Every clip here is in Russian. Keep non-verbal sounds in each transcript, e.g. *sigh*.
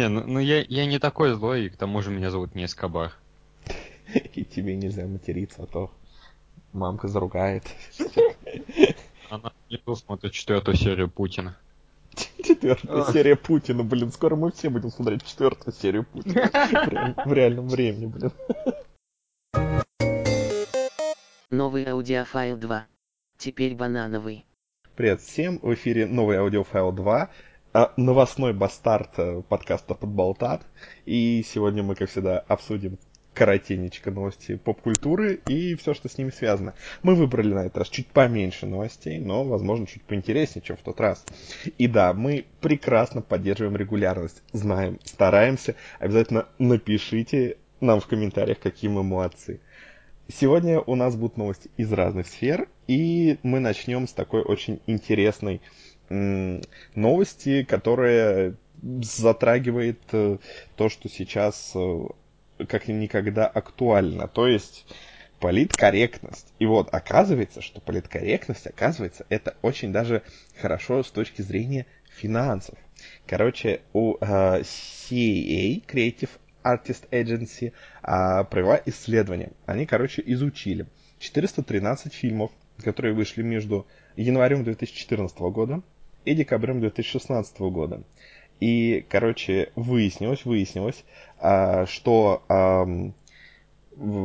Не, ну, ну я, я не такой злой, и к тому же меня зовут не Эскобар. *laughs* И тебе нельзя материться, а то мамка заругает. *laughs* Она не смотрит четвертую серию Путина. *laughs* Четвертая серия Путина, блин, скоро мы все будем смотреть четвертую серию Путина. В реальном времени, блин. Новый аудиофайл 2. Теперь банановый. Привет всем, в эфире новый аудиофайл 2, а, новостной бастард э, подкаста «Подболтат». И сегодня мы, как всегда, обсудим коротенечко новости поп-культуры и все, что с ними связано. Мы выбрали на этот раз чуть поменьше новостей, но, возможно, чуть поинтереснее, чем в тот раз. И да, мы прекрасно поддерживаем регулярность, знаем, стараемся. Обязательно напишите нам в комментариях, какие мы молодцы. Сегодня у нас будут новости из разных сфер, и мы начнем с такой очень интересной новости, которая затрагивает э, то, что сейчас э, как никогда актуально. То есть политкорректность. И вот оказывается, что политкорректность, оказывается, это очень даже хорошо с точки зрения финансов. Короче, у э, CAA, Creative Artist Agency, э, провела исследование. Они, короче, изучили 413 фильмов, которые вышли между январем 2014 года и декабрем 2016 года. И, короче, выяснилось, выяснилось, а, что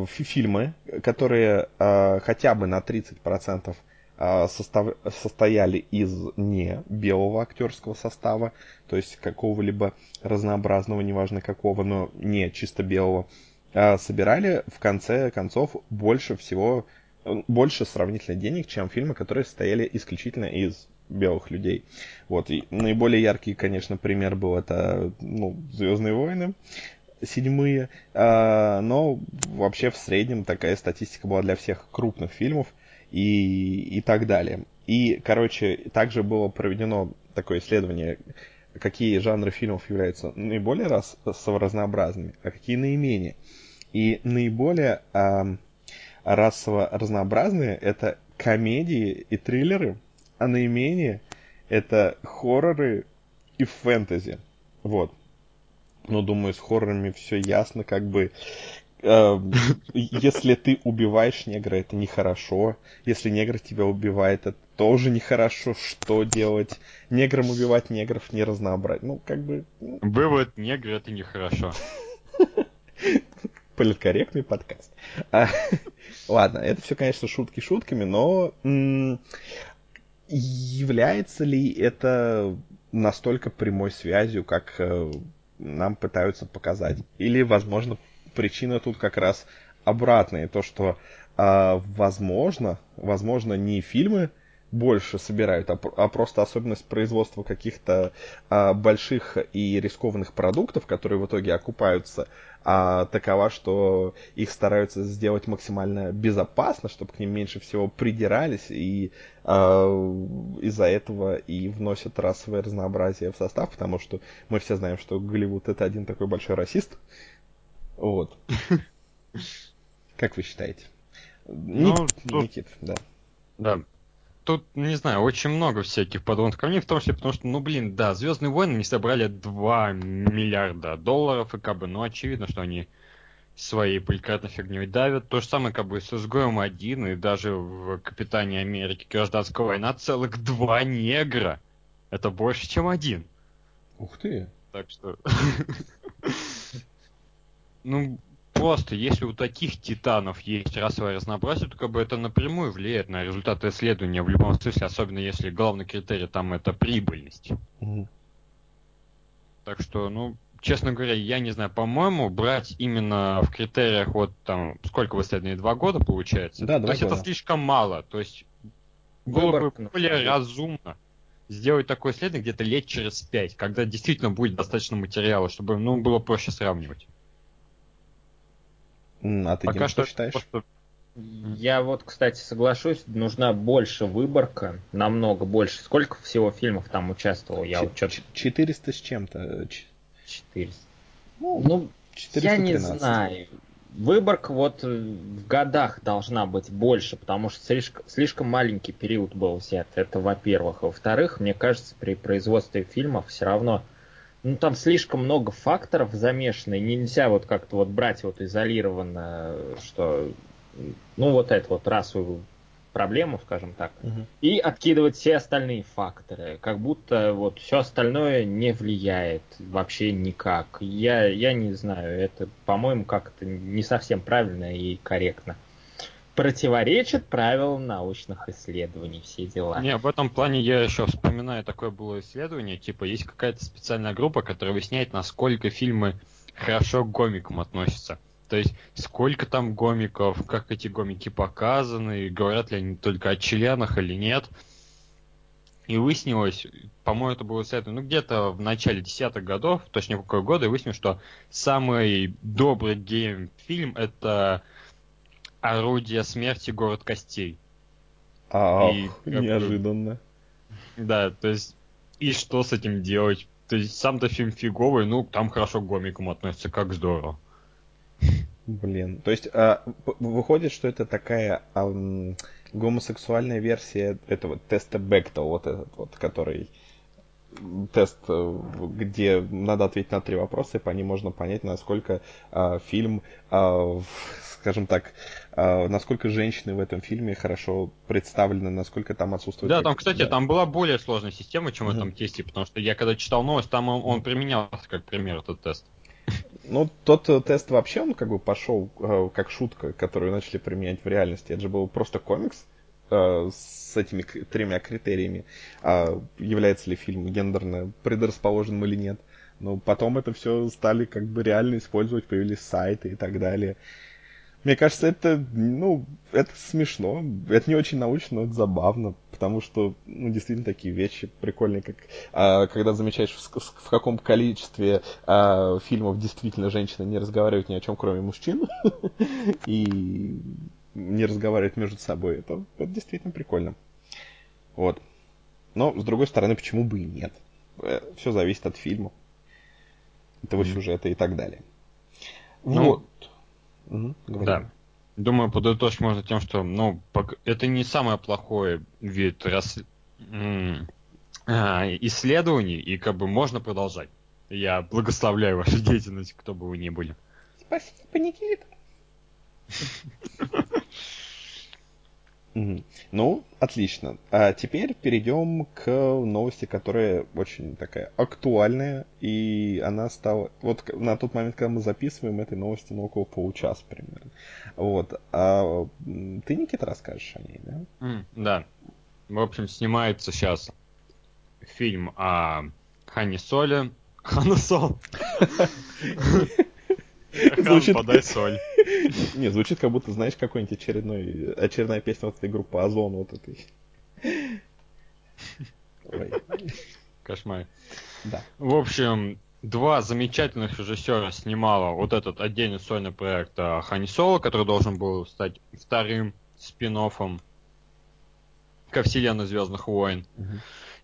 фильмы, которые а, хотя бы на 30% а, состав, состояли из не белого актерского состава, то есть какого-либо разнообразного, неважно какого, но не чисто белого, собирали в конце концов больше всего, больше сравнительно денег, чем фильмы, которые состояли исключительно из белых людей. Вот, и наиболее яркий, конечно, пример был это, ну, Звездные войны, седьмые, а, но вообще в среднем такая статистика была для всех крупных фильмов и, и так далее. И, короче, также было проведено такое исследование, какие жанры фильмов являются наиболее раз, разнообразными, а какие наименее. И наиболее а, расово разнообразные это комедии и триллеры, а наименее это хорроры и фэнтези. Вот. Но думаю, с хоррорами все ясно, как бы. Э, *laughs* если ты убиваешь негра, это нехорошо. Если негр тебя убивает, это тоже нехорошо. Что делать? Неграм убивать негров не разнообразить. Ну, как бы... Ну. Вывод негр это нехорошо. *laughs* Политкорректный подкаст. А, *laughs* ладно, это все, конечно, шутки шутками, но является ли это настолько прямой связью, как э, нам пытаются показать? Или, возможно, причина тут как раз обратная, то, что, э, возможно, возможно, не фильмы больше собирают, а, а просто особенность производства каких-то а, больших и рискованных продуктов, которые в итоге окупаются, а, такова, что их стараются сделать максимально безопасно, чтобы к ним меньше всего придирались, и а, из-за этого и вносят расовое разнообразие в состав, потому что мы все знаем, что Голливуд это один такой большой расист. Вот. *laughs* Как вы считаете? Ну, Никит, да. Да, тут, не знаю, очень много всяких подводных камней, в том числе потому, что, ну, блин, да, Звездные войны не собрали 2 миллиарда долларов, и как бы, ну, очевидно, что они своей поликратной фигней давят. То же самое, как бы, с изгоем один, и даже в Капитане Америки Гражданская война целых два негра. Это больше, чем один. Ух ты. Так что... *laughs* Ну, просто если у таких титанов есть расовое разнообразие, то как бы это напрямую влияет на результаты исследования в любом смысле, особенно если главный критерий там это прибыльность. Угу. Так что, ну, честно говоря, я не знаю, по-моему, брать именно в критериях вот там, сколько в исследовании, два года получается? Да, два То есть года. это слишком мало, то есть было Выбор, бы более разумно сделать такое исследование где-то лет через пять, когда действительно будет достаточно материала, чтобы, ну, было проще сравнивать. А ты, Пока Дим, что считаешь? Просто... Я вот, кстати, соглашусь, нужна больше выборка, намного больше. Сколько всего фильмов там участвовал? Я Ч- вот 400 с чем-то. 400. Ну, ну 413. я не знаю. Выборка вот в годах должна быть больше, потому что слишком, слишком маленький период был взят. Это во-первых. Во-вторых, мне кажется, при производстве фильмов все равно ну там слишком много факторов замешано, и нельзя вот как-то вот брать вот изолированно, что ну вот эту вот расовую проблему, скажем так, угу. и откидывать все остальные факторы, как будто вот все остальное не влияет вообще никак. Я, я не знаю, это, по-моему, как-то не совсем правильно и корректно противоречит правилам научных исследований, все дела. Не, в этом плане я еще вспоминаю, такое было исследование, типа есть какая-то специальная группа, которая выясняет, насколько фильмы хорошо к гомикам относятся. То есть, сколько там гомиков, как эти гомики показаны, говорят ли они только о членах или нет. И выяснилось, по-моему, это было исследование, ну, где-то в начале десятых годов, точнее, какой года, и выяснилось, что самый добрый гейм-фильм — это Орудие смерти, город костей. А, и, неожиданно. Да, то есть, и что с этим делать? То есть, сам-то фильм фиговый, ну, там хорошо к гомикам относится, как здорово. Блин, то есть, а, выходит, что это такая а, гомосексуальная версия этого теста Бекта, вот этот вот, который тест, э, где надо ответить на три вопроса, и по ним можно понять, насколько э, фильм, э, скажем так, э, насколько женщины в этом фильме хорошо представлены, насколько там отсутствует... Да, там, кстати, да. там была более сложная система, чем mm-hmm. в этом тесте, потому что я когда читал новость, там он, он применялся как пример, этот тест. Ну, тот э, тест вообще, он как бы пошел э, как шутка, которую начали применять в реальности. Это же был просто комикс, с этими тремя критериями, а является ли фильм гендерно предрасположенным или нет. Но потом это все стали как бы реально использовать, появились сайты и так далее. Мне кажется, это, ну, это смешно, это не очень научно, но это забавно, потому что, ну, действительно такие вещи прикольные, как а, когда замечаешь, в, в каком количестве а, фильмов действительно женщины не разговаривают ни о чем, кроме мужчин, *laughs* и не разговаривать между собой. Это, это действительно прикольно. Вот. Но, с другой стороны, почему бы и нет? Э, Все зависит от фильма, этого сюжета и так далее. Ну, Угу, да. Думаю, подытожить можно тем, что ну, это не самый плохой вид рас... А, исследований, и как бы можно продолжать. Я благословляю вашу *laughs* деятельность, кто бы вы ни были. Спасибо, Никита. *laughs* Ну, отлично. А теперь перейдем к новости, которая очень такая актуальная, и она стала... Вот на тот момент, когда мы записываем этой новости, ну, около получаса примерно. Вот. А ты, Никита, расскажешь о ней, да? Mm, да. В общем, снимается сейчас фильм о Хане Соле. Хана Сол. Звучит... подай соль. *laughs* Не, звучит как будто, знаешь, какой-нибудь очередной, очередная песня вот этой группы Озон вот этой. Ой. Кошмар. Да. В общем, два замечательных режиссера снимала вот этот отдельный сольный проект а, Хани Соло, который должен был стать вторым спин ко вселенной Звездных войн. Угу.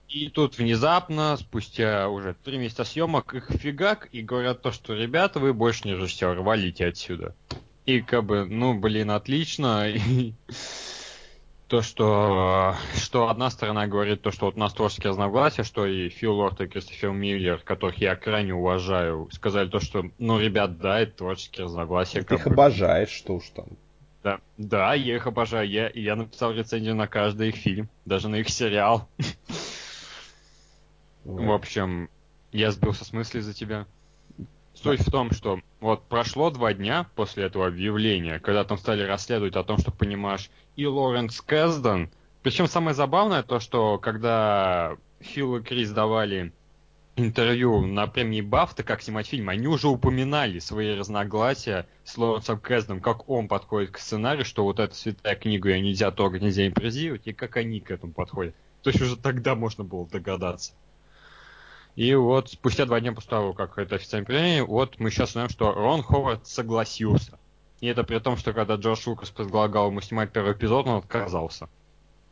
И тут внезапно, спустя уже три месяца съемок, их фигак и говорят то, что ребята, вы больше не режиссер, валите отсюда. И как бы, ну, блин, отлично. *laughs* И то, что, что одна сторона говорит то, что вот у нас творческие разногласия, что и Фил Лорд и Кристофер Миллер, которых я крайне уважаю, сказали то, что, ну, ребят, да, это творческие разногласия. Ты их бы. обожаешь, что уж там. Да, да, я их обожаю. Я, я написал рецензию на каждый их фильм, даже на их сериал. *laughs* В общем, я сбился с мысли за тебя. Суть в том, что вот прошло два дня после этого объявления, когда там стали расследовать о том, что понимаешь, и Лоренс Кэсден. Причем самое забавное то, что когда Фил и Крис давали интервью на премии Бафта, как снимать фильм, они уже упоминали свои разногласия с Лоренсом Кэсдом, как он подходит к сценарию, что вот эта святая книга ее нельзя трогать, нельзя импровизировать, и как они к этому подходят. То есть уже тогда можно было догадаться. И вот спустя два дня после того, как это официально принято, вот мы сейчас знаем, что Рон Ховард согласился. И это при том, что когда Джордж Лукас предлагал ему снимать первый эпизод, он отказался.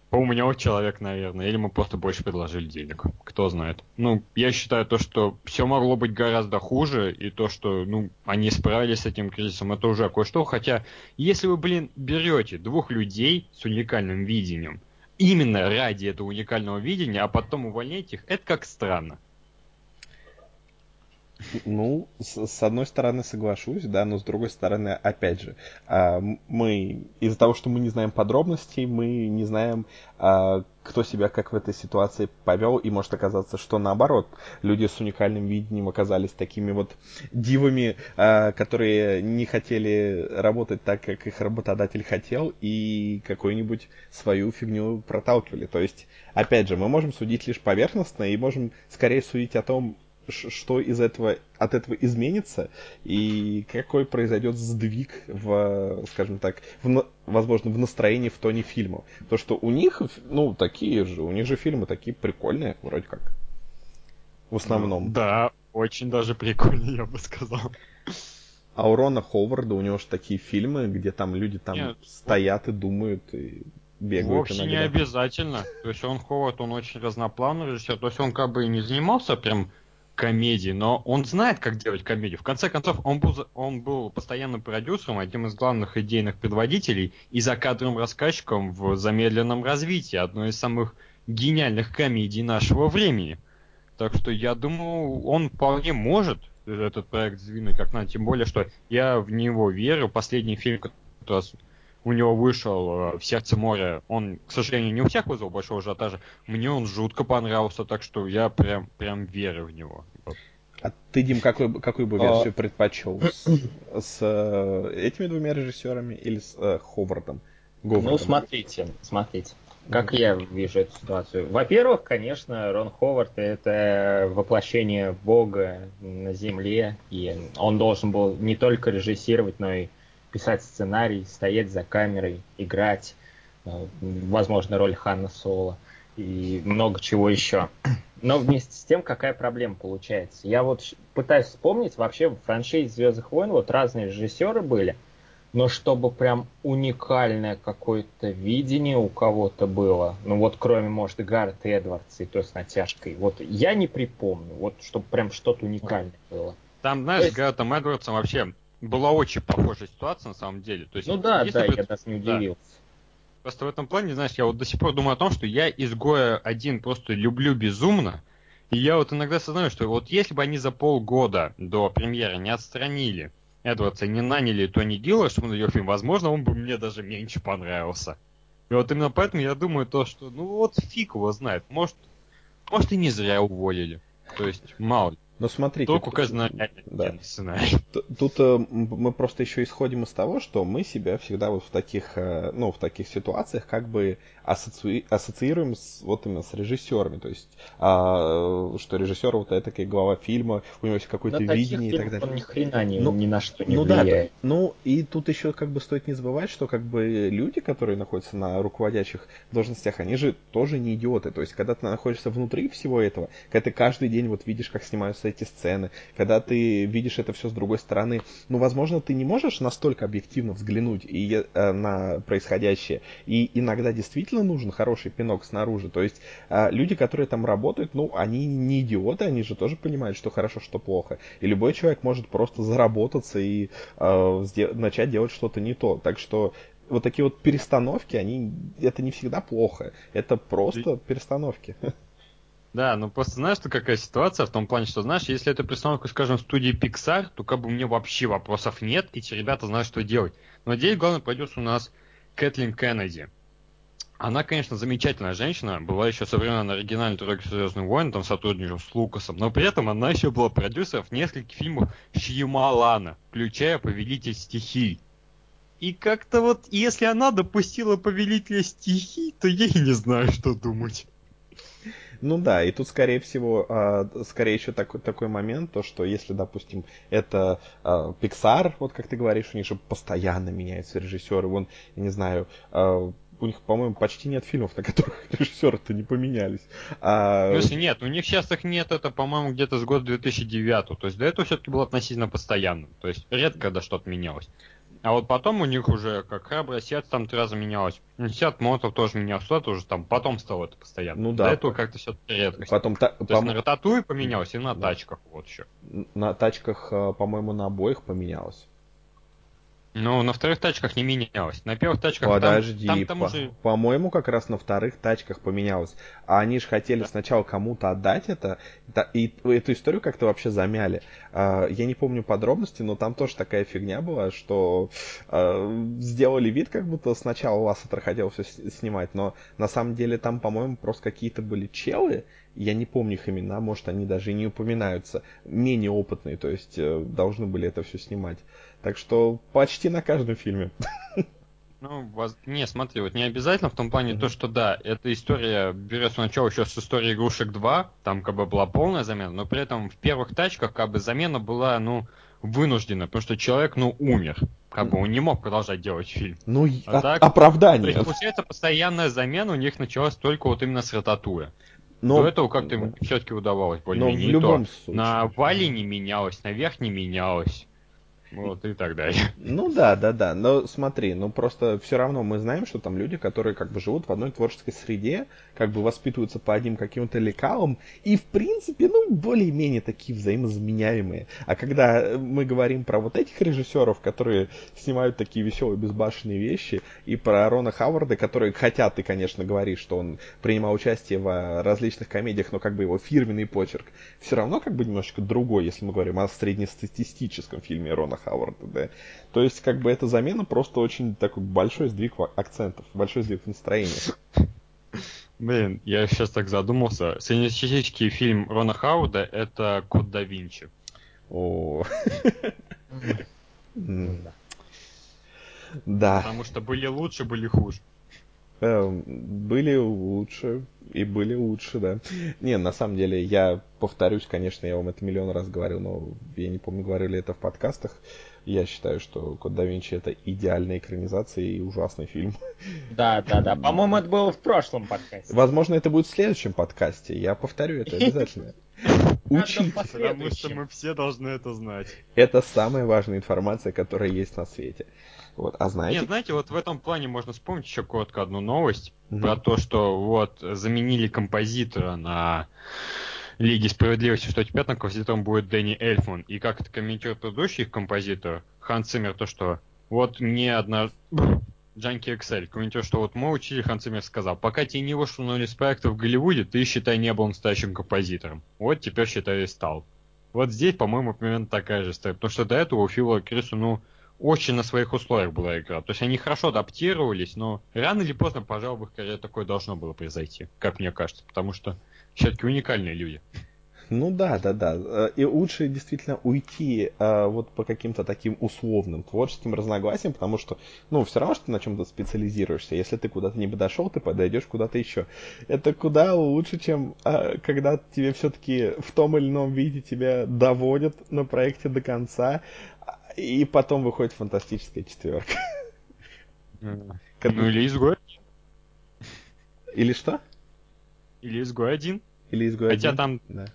Поумнел человек, наверное, или ему просто больше предложили денег. Кто знает. Ну, я считаю то, что все могло быть гораздо хуже, и то, что, ну, они справились с этим кризисом, это уже кое-что. Хотя, если вы, блин, берете двух людей с уникальным видением, именно ради этого уникального видения, а потом увольняете их, это как странно. Ну, с, с одной стороны соглашусь, да, но с другой стороны, опять же, а, мы из-за того, что мы не знаем подробностей, мы не знаем, а, кто себя как в этой ситуации повел, и может оказаться, что наоборот, люди с уникальным видением оказались такими вот дивами, а, которые не хотели работать так, как их работодатель хотел, и какую-нибудь свою фигню проталкивали. То есть, опять же, мы можем судить лишь поверхностно и можем скорее судить о том, что из этого, от этого изменится и какой произойдет сдвиг в, скажем так, в, возможно, в настроении в тоне фильма. То, что у них, ну, такие же, у них же фильмы такие прикольные, вроде как. В основном. Да, очень даже прикольные, я бы сказал. А у Рона Ховарда у него же такие фильмы, где там люди там Нет, стоят и думают, и бегают Вовсе иногда. не обязательно. То есть он Ховард, он очень разноплановый режиссер. То есть он как бы и не занимался прям комедии, но он знает, как делать комедию. В конце концов, он был, он был постоянным продюсером, одним из главных идейных предводителей и закадровым рассказчиком в замедленном развитии, одной из самых гениальных комедий нашего времени. Так что я думаю, он вполне может этот проект сдвинуть как надо, тем более, что я в него верю. Последний фильм, который у него вышел э, в сердце моря. Он, к сожалению, не у всех вызвал большого ажиотажа. Мне он жутко понравился, так что я прям, прям верю в него. А ты, Дим, какой, какую бы версию а... предпочел? *clears throat* С, с э, этими двумя режиссерами или с э, Ховардом? Говардом? Ну, смотрите, смотрите. Как я вижу эту ситуацию? Во-первых, конечно, Рон Ховард это воплощение Бога на земле, и он должен был не только режиссировать, но и писать сценарий, стоять за камерой, играть, э, возможно, роль Ханна Соло и много чего еще. *clears throat* Но вместе с тем, какая проблема получается? Я вот пытаюсь вспомнить, вообще в франшизе Звездных войн вот разные режиссеры были, но чтобы прям уникальное какое-то видение у кого-то было, ну вот кроме, может, Гаррет Эдвардса и то с натяжкой, вот я не припомню, вот чтобы прям что-то уникальное было. Там, знаешь, есть... Гарретом Эдвардсом вообще была очень похожая ситуация на самом деле. То есть, ну да, да, бы... я даже не удивился. Да. Просто в этом плане, знаешь, я вот до сих пор думаю о том, что я изгоя один просто люблю безумно. И я вот иногда осознаю, что вот если бы они за полгода до премьеры не отстранили Эдвардса, не наняли Тони Гилла, чтобы он ее фильм, возможно, он бы мне даже меньше понравился. И вот именно поэтому я думаю то, что ну вот фиг его знает. Может, может и не зря уволили. То есть, мало ли. Но смотрите... Только указано да. Тут э, мы просто еще исходим из того, что мы себя всегда вот в таких, э, ну, в таких ситуациях как бы ассоци... ассоциируем с, вот именно с режиссерами. То есть, а, что режиссер вот это как глава фильма, у него есть какое-то видение и так далее. Он ни хрена ни, ну, ни на что не ну, влияет. Да, ну, и тут еще как бы стоит не забывать, что как бы люди, которые находятся на руководящих должностях, они же тоже не идиоты. То есть, когда ты находишься внутри всего этого, когда ты каждый день вот видишь, как снимаются эти сцены, когда ты видишь это все с другой стороны, ну, возможно, ты не можешь настолько объективно взглянуть и, э, на происходящее. И иногда действительно нужен хороший пинок снаружи. То есть э, люди, которые там работают, ну, они не идиоты, они же тоже понимают, что хорошо, что плохо. И любой человек может просто заработаться и э, начать делать что-то не то. Так что вот такие вот перестановки, они, это не всегда плохо. Это просто перестановки. Да, ну просто знаешь, что какая ситуация в том плане, что знаешь, если это пристановка, скажем, студии Pixar, то как бы мне вообще вопросов нет, эти ребята знают, что делать. Но здесь главный продюсер у нас Кэтлин Кеннеди. Она, конечно, замечательная женщина, была еще со времен оригинальной тройки Звездных войн, там сотрудничала с Лукасом, но при этом она еще была продюсером нескольких фильмов Шьямалана, включая «Повелитель стихий». И как-то вот, если она допустила «Повелителя стихий», то я и не знаю, что думать. Ну да, и тут, скорее всего, а, скорее еще такой, такой момент, то, что если, допустим, это а, Pixar, вот как ты говоришь, у них же постоянно меняются режиссеры, вон, я не знаю, а, у них, по-моему, почти нет фильмов, на которых *laughs* режиссеры-то не поменялись. А... Если нет, у них сейчас их нет, это, по-моему, где-то с года 2009. То есть до этого все-таки было относительно постоянным. То есть редко когда что-то менялось. А вот потом у них уже, как храброе сердце, там три раза менялось. Сет Мотов тоже менялся, это уже там потом стало это постоянно. Ну да. До этого как-то все-таки редко. Потом та... То есть на Рататуе поменялось и на да. тачках, вот еще. На тачках, э, по-моему, на обоих поменялось. Ну, на вторых тачках не менялось. На первых тачках Подожди, там, там, там по- уже... по-моему, как раз на вторых тачках поменялось. А они же хотели да. сначала кому-то отдать это, и эту историю как-то вообще замяли. А, я не помню подробности, но там тоже такая фигня была, что а, сделали вид, как будто сначала Лассетер хотел все снимать, но на самом деле там, по-моему, просто какие-то были челы, я не помню их имена, может, они даже и не упоминаются, менее опытные, то есть э, должны были это все снимать. Так что почти на каждом фильме. *laughs* Ну, не, смотри, вот не обязательно в том плане mm-hmm. то, что да, эта история берется начало еще с истории игрушек 2, там как бы была полная замена, но при этом в первых тачках как бы замена была, ну, вынуждена, потому что человек, ну, умер. Как бы он не мог продолжать делать фильм. Ну, а о- так, оправдание. То есть, получается, постоянная замена у них началась только вот именно с Рататуя. Но... До этого как-то им все-таки удавалось более-менее. в любом то. случае. На Вали не менялось, наверх не менялось. И так далее. Ну да, да, да. Но смотри, ну просто все равно мы знаем, что там люди, которые как бы живут в одной творческой среде, как бы воспитываются по одним каким-то лекалам, и в принципе, ну, более-менее такие взаимозаменяемые. А когда мы говорим про вот этих режиссеров, которые снимают такие веселые, безбашенные вещи, и про Рона Хаварда, которые, хотя ты, конечно, говоришь, что он принимал участие в различных комедиях, но как бы его фирменный почерк все равно как бы немножечко другой, если мы говорим о среднестатистическом фильме Рона Хауарда, да. То есть, как бы, эта замена просто очень такой большой сдвиг акцентов, большой сдвиг настроения. Блин, я сейчас так задумался. Среднестатистический фильм Рона Хауда — это «Код да Винчи». О. Да. Потому что были лучше, были хуже. Эм, были лучше и были лучше, да. Не, на самом деле, я повторюсь, конечно, я вам это миллион раз говорил, но я не помню, говорили это в подкастах. Я считаю, что Код да Винчи это идеальная экранизация и ужасный фильм. Да, да, да. По-моему, это было в прошлом подкасте. Возможно, это будет в следующем подкасте. Я повторю это обязательно. *laughs* Учить. Потому что мы все должны это знать. Это самая важная информация, которая есть на свете. Вот, а знаете... Нет, знаете, вот в этом плане можно вспомнить еще коротко одну новость угу. про то, что вот заменили композитора на Лиге Справедливости, что теперь на композитором будет Дэнни Эльфман. И как это комментирует предыдущий композитор, Хан Циммер, то что вот мне одна... *sniffs* Джанки Эксель комментирует, что вот мой учитель Хан Циммер сказал, пока тебе не вышел на из проекта в Голливуде, ты, считай, не был настоящим композитором. Вот теперь, считай, стал. Вот здесь, по-моему, примерно такая же история. Потому что до этого у Фила Крису, ну, очень на своих условиях была игра. То есть они хорошо адаптировались, но рано или поздно, пожалуй, в их карьере такое должно было произойти, как мне кажется, потому что все-таки уникальные люди. Ну да, да, да. И лучше действительно уйти э, вот по каким-то таким условным творческим разногласиям, потому что, ну, все равно, что ты на чем-то специализируешься. Если ты куда-то не подошел, ты подойдешь куда-то еще. Это куда лучше, чем э, когда тебе все-таки в том или ином виде тебя доводят на проекте до конца, и потом выходит фантастическая четверка. *laughs* Ну или изгой. Или что? Или изгой один. Или изгой Хотя там... Да.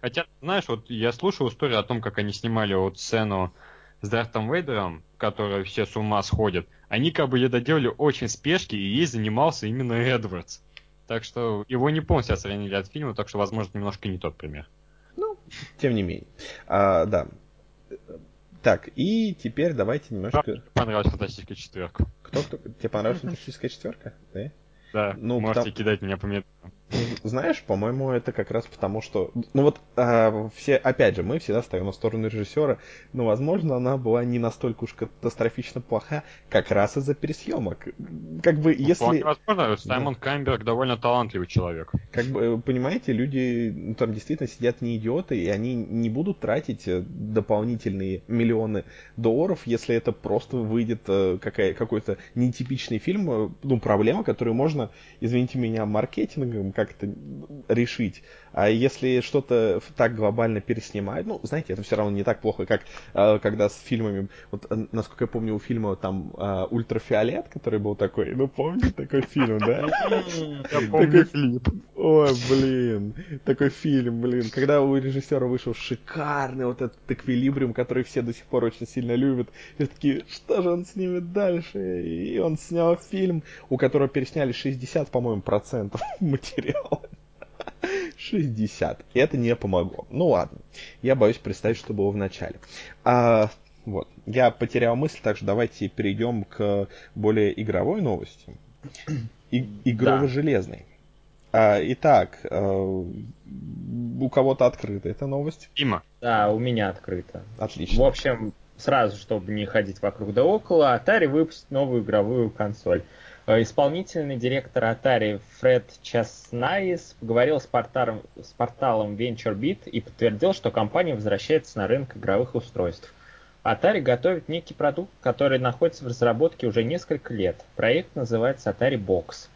Хотя, знаешь, вот я слушал историю о том, как они снимали вот сцену с Дартом Вейдером, которой все с ума сходят. Они как бы ее доделали очень спешки, и ей занимался именно Эдвардс. Так что его не полностью отстранили от фильма, так что, возможно, немножко не тот пример. Ну, тем не менее. А, да. Так, и теперь давайте немножко... Мне понравилась фантастическая четверка. Кто, кто? Тебе понравилась фантастическая четверка? Да? Да, ну, можете потому... кидать меня по метру. Знаешь, по-моему, это как раз потому, что... Ну вот, а, все, опять же, мы всегда ставим на сторону режиссера, но, возможно, она была не настолько уж катастрофично плоха, как раз из-за пересъемок. Как бы, ну, если... Возможно, Саймон да. Камберг довольно талантливый человек. Как бы, понимаете, люди ну, там действительно сидят не идиоты, и они не будут тратить э, дополнительные миллионы долларов, если это просто выйдет э, какая, какой-то нетипичный фильм, э, ну, проблема, которую можно, извините меня, маркетингом как-то решить. А если что-то так глобально переснимают, ну, знаете, это все равно не так плохо, как э, когда с фильмами, вот, э, насколько я помню, у фильма там э, «Ультрафиолет», который был такой, ну, помните такой фильм, да? *laughs* Помню клип. Ой, блин, такой фильм, блин, когда у режиссера вышел шикарный вот этот эквилибриум, который все до сих пор очень сильно любят, и такие, что же он снимет дальше? И он снял фильм, у которого пересняли 60, по-моему, процентов *laughs* материала. 60. И это не помогло. Ну ладно. Я боюсь представить, что было в начале. А, Вот. Я потерял мысль, так что давайте перейдем к более игровой новости. И, игрово-железной. А, итак, э, у кого-то открыта эта новость? Има. Да, у меня открыта. Отлично. В общем, сразу, чтобы не ходить вокруг да около, Atari выпустит новую игровую консоль. Э, исполнительный директор Atari Фред Часнайс поговорил с порталом, с порталом VentureBeat и подтвердил, что компания возвращается на рынок игровых устройств. Atari готовит некий продукт, который находится в разработке уже несколько лет. Проект называется Atari Box.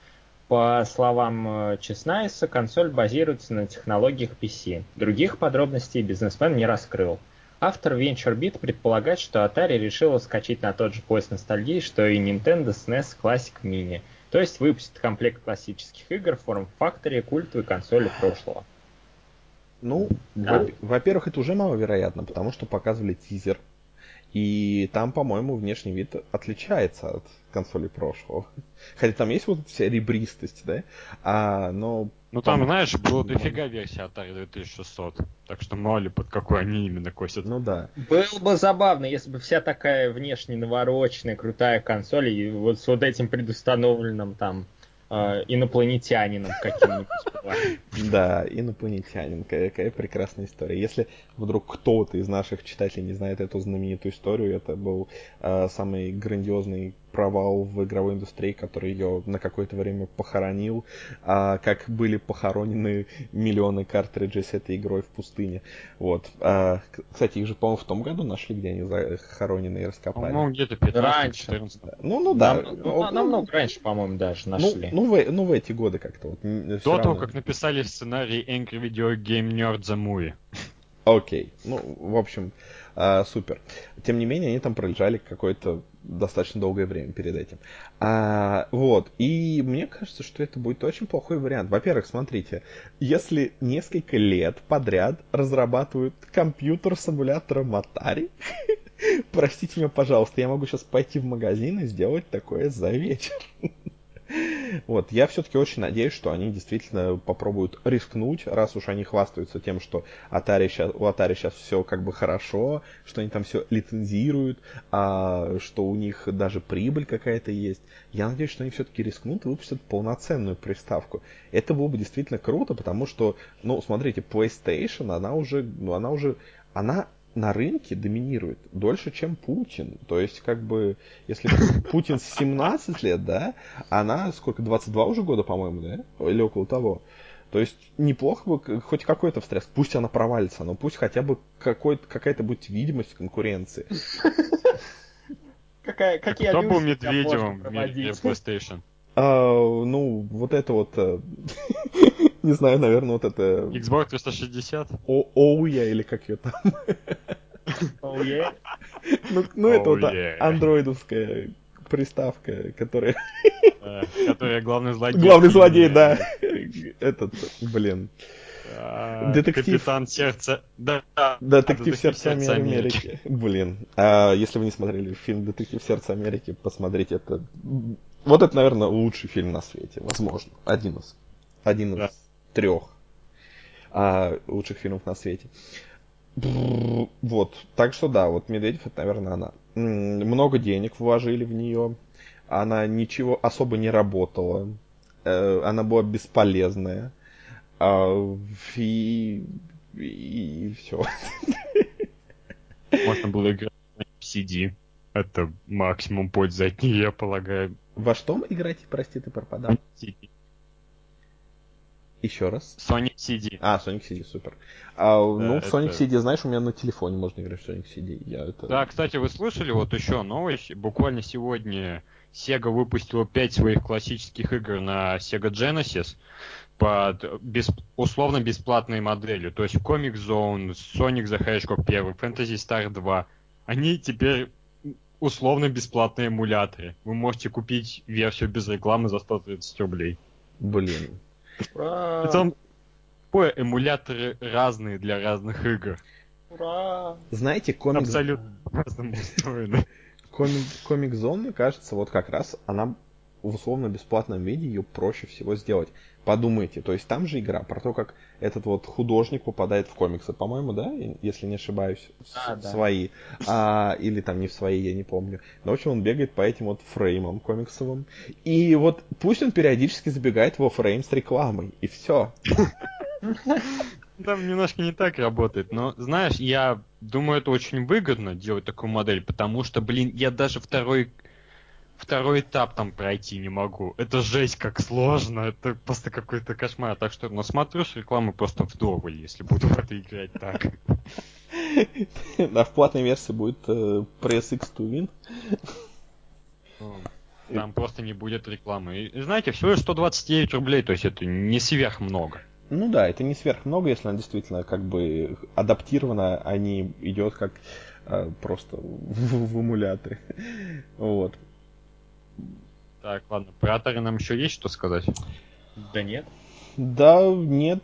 По словам э, Чеснайса, консоль базируется на технологиях PC. Других подробностей бизнесмен не раскрыл. Автор VentureBeat предполагает, что Atari решила скачать на тот же поезд ностальгии, что и Nintendo SNES Classic Mini. То есть выпустит комплект классических игр в форм-факторе культовой консоли прошлого. Ну, да. во-первых, это уже маловероятно, потому что показывали тизер и там, по-моему, внешний вид отличается от консоли прошлого. *laughs* Хотя там есть вот вся ребристость, да? А, но... Ну там, знаешь, было дофига версия Atari 2600. Так что мало ли под какой они именно косят. Ну да. Было бы забавно, если бы вся такая внешне навороченная, крутая консоль и вот с вот этим предустановленным там инопланетянином каким-нибудь Да, инопланетянин. Какая прекрасная история. Если вдруг кто-то из наших читателей не знает эту знаменитую историю, это был э, самый грандиозный провал в игровой индустрии, который ее на какое-то время похоронил, а, как были похоронены миллионы картриджей с этой игрой в пустыне. Вот. А, кстати, их же, по-моему, в том году нашли, где они захоронены и раскопали. По-моему, где-то 15-14. Ну, ну да. Нам, ну, намного раньше, по-моему, даже ну, нашли. Ну, ну, в, ну, в эти годы как-то. Вот, До равно... того, как написали сценарий Angry Video Game Nerd The Movie. Окей. Ну, в общем, а, супер. Тем не менее, они там пролежали какое-то достаточно долгое время перед этим. А, вот. И мне кажется, что это будет очень плохой вариант. Во-первых, смотрите, если несколько лет подряд разрабатывают компьютер с эмулятором Atari, *laughs* простите меня, пожалуйста, я могу сейчас пойти в магазин и сделать такое за вечер. *laughs* Вот, я все-таки очень надеюсь, что они действительно попробуют рискнуть, раз уж они хвастаются тем, что Atari сейчас, у Atari сейчас все как бы хорошо, что они там все лицензируют, а, что у них даже прибыль какая-то есть. Я надеюсь, что они все-таки рискнут и выпустят полноценную приставку. Это было бы действительно круто, потому что, ну, смотрите, PlayStation, она уже, ну, она уже, она на рынке доминирует дольше, чем Путин. То есть, как бы, если *laughs* Путин 17 лет, да, она сколько, 22 уже года, по-моему, да? Или около того. То есть, неплохо бы хоть какой-то встряск. Пусть она провалится, но пусть хотя бы какая-то будет видимость конкуренции. Какая, какие Кто был Медведевым в PlayStation? А, ну, вот это вот, э, *laughs* не знаю, наверное, вот это... Xbox 360? Оуя или как ее там? Оуя? Ну, ну это вот андроидовская приставка, которая... Э, которая главный злодей. Главный злодей, да. Этот, блин. А, детектив... Капитан сердца... Да, Детектив сердца Америки. Блин. А если вы не смотрели фильм Детектив сердца Америки, посмотрите это. Вот это, наверное, лучший фильм на свете, возможно. Один из. Один из да. Трех а, лучших фильмов на свете. Вот. Так что да, вот Медведев это, наверное, она. Много денег вложили в нее. Она ничего особо не работала. Э, она была бесполезная. А, и, и, и все. Можно было играть на CD. Это максимум пользы от нее, я полагаю. Во что мы играете, прости, ты пропадал? CD. Еще раз. Sonic CD. А, Sonic CD, супер. А, ну, это... Sonic CD, знаешь, у меня на телефоне можно играть в Sonic CD. Я это... Да, кстати, вы слышали вот еще новость? Буквально сегодня Sega выпустила 5 своих классических игр на Sega Genesis под бесп... условно бесплатной моделью. То есть Comic Zone, Sonic the Hedgehog 1, Fantasy Star 2. Они теперь условно бесплатные эмуляторы. Вы можете купить версию без рекламы за 130 рублей. Блин. Ура! Причем эмуляторы разные для разных игр. Ура! Знаете, комик... Абсолютно по-разному устроены. Комик, комик Zone, мне кажется, вот как раз она в условно бесплатном виде ее проще всего сделать. Подумайте, то есть там же игра про то, как этот вот художник попадает в комиксы, по-моему, да, если не ошибаюсь, а, да. свои, а, или там не в свои, я не помню. Но, в общем, он бегает по этим вот фреймам комиксовым. И вот пусть он периодически забегает во фрейм с рекламой, и все. Там немножко не так работает, но, знаешь, я думаю, это очень выгодно делать такую модель, потому что, блин, я даже второй второй этап там пройти не могу. Это жесть как сложно, это просто какой-то кошмар. Так что насмотрю с рекламы просто вдоволь, если буду в это играть так. Да, в платной версии будет э, Press X to Win. Там просто не будет рекламы. И, знаете, всего лишь 129 рублей, то есть это не сверх много. Ну да, это не сверх много, если она действительно как бы адаптирована, а не идет как э, просто в, в эмуляторе. Вот. Так, ладно, про Atari нам еще есть что сказать? Да нет. Да, нет.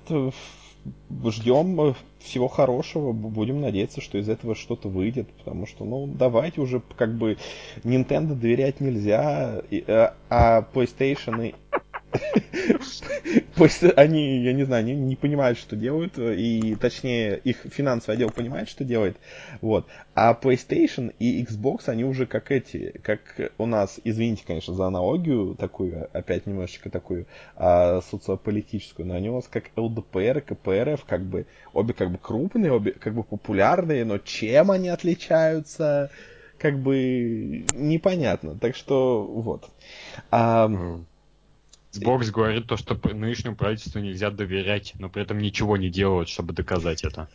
Ждем всего хорошего. Будем надеяться, что из этого что-то выйдет. Потому что, ну, давайте уже как бы Nintendo доверять нельзя. А, а PlayStation Пусть они, я не знаю, они не понимают, что делают, и точнее их финансовый отдел понимает, что делает. Вот. А PlayStation и Xbox, они уже как эти, как у нас, извините, конечно, за аналогию такую, опять немножечко такую а, социополитическую, но они у нас как ЛДПР и КПРФ, как бы, обе как бы крупные, обе как бы популярные, но чем они отличаются, как бы непонятно. Так что вот. А, Xbox говорит то, что нынешнему правительству нельзя доверять, но при этом ничего не делают, чтобы доказать это.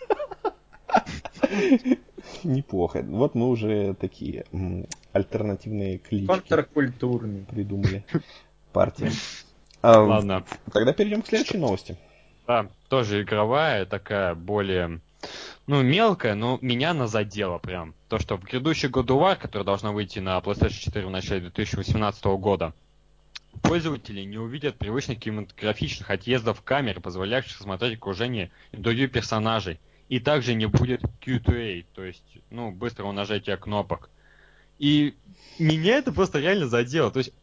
Неплохо. Вот мы уже такие альтернативные клички. Контркультурные. Придумали. *laughs* Партии. Ладно. Тогда перейдем к следующей новости. Да, тоже игровая, такая более ну, мелкая, но меня она задела прям. То, что в грядущий God of War, который должна выйти на PlayStation 4 в начале 2018 года, Пользователи не увидят привычных кинематографичных отъездов камер, позволяющих смотреть окружение и других персонажей. И также не будет Q2A, то есть, ну, быстрого нажатия кнопок. И меня это просто реально задело. То есть,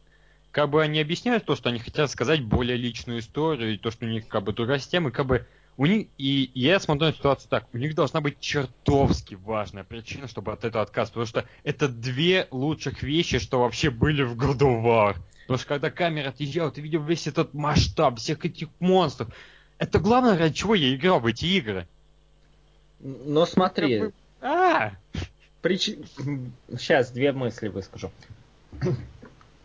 как бы они объясняют то, что они хотят сказать более личную историю, и то, что у них как бы другая система, и как бы у них, и, и я смотрю на ситуацию так, у них должна быть чертовски важная причина, чтобы от этого отказаться, потому что это две лучших вещи, что вообще были в God of War. Потому что когда камера отъезжала, ты видел весь этот масштаб всех этих монстров. Это главное, ради чего я играл в эти игры. Но смотри. А! Прич... Сейчас две мысли выскажу.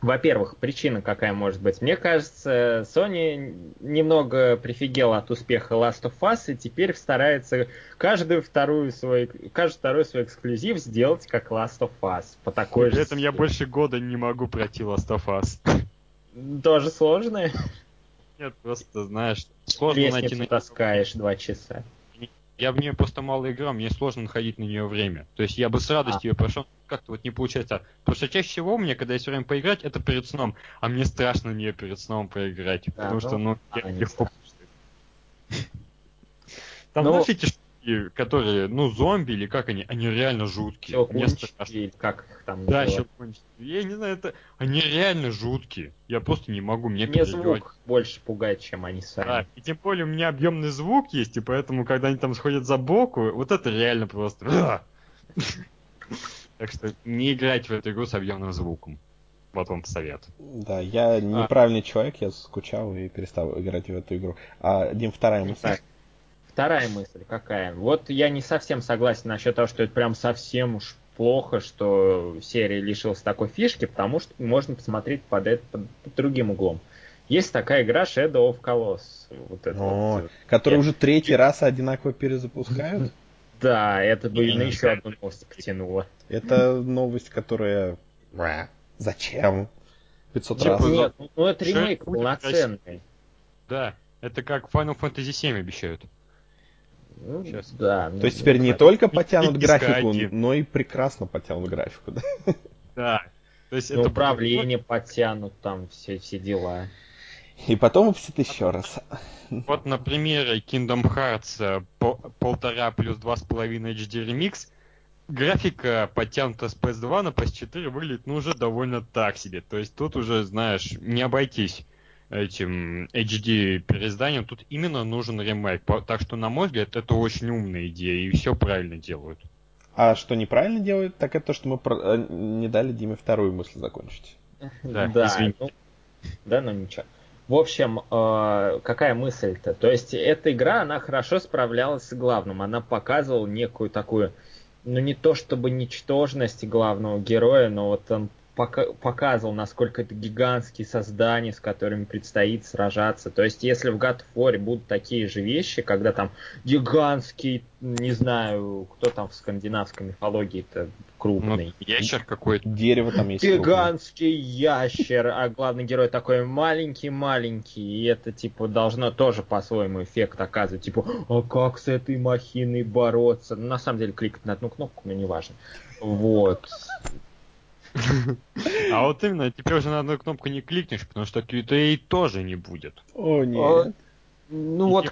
Во-первых, причина какая может быть? Мне кажется, Sony немного прифигела от успеха Last of Us и теперь старается каждую вторую свой, каждый второй свой эксклюзив сделать как Last of Us. По такой При же этом я больше года не могу пройти Last of Us. *laughs* Тоже сложно? Нет, просто, знаешь, сложно Лестницу найти... таскаешь два часа. Я в нее просто мало играл, мне сложно находить на нее время. То есть я бы с радостью а. ее прошел, как-то вот не получается. Потому что чаще всего мне, когда есть время поиграть, это перед сном. А мне страшно нее перед сном поиграть. Да, потому ну, что, ну, а, я легко... *laughs* Там, ну, знаешь, эти штуки, которые, ну, зомби или как они, они реально жуткие. Мне страшно. как их там Да, щелкунчики. Я не знаю, это... Они реально жуткие. Я просто не могу, мне Мне звук больше пугает, чем они сами. Да, и тем более у меня объемный звук есть, и поэтому, когда они там сходят за боку, вот это реально просто... *laughs* Так что не играть в эту игру с объемным звуком. Вот вам совет. Да, я а. неправильный а. человек, я скучал и перестал играть в эту игру. А, Дим, вторая мысль. Вторая мысль какая? Вот я не совсем согласен насчет того, что это прям совсем уж плохо, что серия лишилась такой фишки, потому что можно посмотреть под, это, под, под другим углом. Есть такая игра Shadow of Colossus. Вот это О, вот. Которую уже третий раз одинаково перезапускают? *laughs* Да, это бы на еще одну новость потянуло. Это новость, которая... *laughs* Зачем? 500 раз. Нет, ну это ремейк полноценный. Да, это как Final Fantasy VII обещают. Ну, Сейчас. Да. То есть теперь не только потянут графику, но и прекрасно потянут графику, да? Да. То есть ну, это управление потянут, там все, все дела. И потом выпустят еще раз. Вот на примере Kingdom Hearts э, полтора плюс два с половиной HD Remix графика подтянута с PS2 на PS4 выглядит ну уже довольно так себе. То есть тут уже, знаешь, не обойтись этим HD переизданием, тут именно нужен ремейк. Так что, на мой взгляд, это очень умная идея, и все правильно делают. А что неправильно делают, так это то, что мы про... Э, не дали Диме вторую мысль закончить. Да, да, ну, да, ну ничего. В общем, э, какая мысль-то? То есть эта игра, она хорошо справлялась с главным. Она показывала некую такую, ну не то чтобы ничтожность главного героя, но вот он показывал, насколько это гигантские создания, с которыми предстоит сражаться. То есть, если в God of War будут такие же вещи, когда там гигантский, не знаю, кто там в скандинавской мифологии это крупный. Ну, ящер какой-то. Дерево там есть. Гигантский крупный. ящер, а главный герой такой маленький-маленький, и это, типа, должно тоже по-своему эффект оказывать. Типа, а как с этой махиной бороться? Ну, на самом деле, кликать на одну кнопку, но не важно. Вот. А вот именно, теперь уже на одну кнопку не кликнешь, потому что QTA тоже не будет. О, нет. Ну вот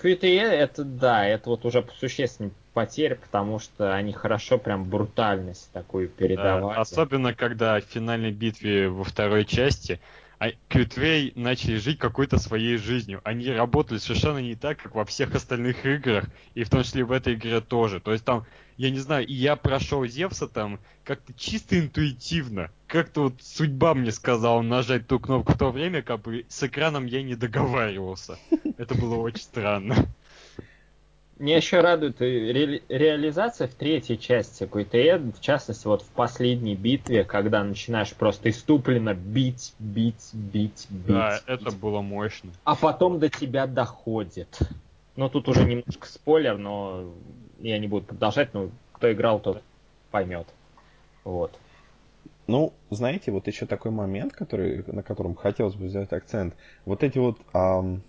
QTA это да, это вот уже существенный потерь, потому что они хорошо прям брутальность такую передавали. Да, особенно когда в финальной битве во второй части а начали жить какой-то своей жизнью. Они работали совершенно не так, как во всех остальных играх, и в том числе в этой игре тоже. То есть там, я не знаю, и я прошел Зевса там как-то чисто интуитивно. Как-то вот судьба мне сказала нажать ту кнопку в то время, как бы с экраном я не договаривался. Это было очень странно. Мне еще радует ре- реализация в третьей части QTE, в частности, вот в последней битве, когда начинаешь просто иступленно бить, бить, бить, бить. Да, бить. это было мощно. А потом до тебя доходит. Ну, тут уже немножко спойлер, но я не буду продолжать, но кто играл, тот поймет. Вот. Ну, знаете, вот еще такой момент, который, на котором хотелось бы сделать акцент. Вот эти вот ам,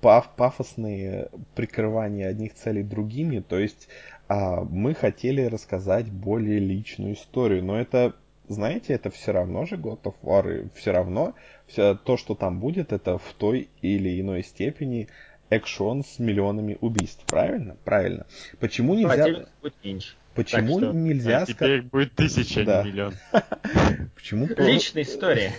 паф пафосные прикрывания одних целей другими. То есть а, мы хотели рассказать более личную историю, но это знаете, это все равно же God of War, все равно все то, что там будет, это в той или иной степени экшон с миллионами убийств, правильно? Правильно. Почему нельзя... Почему что... нельзя а теперь будет тысяча, да. миллион. *laughs* Почему? Личная история.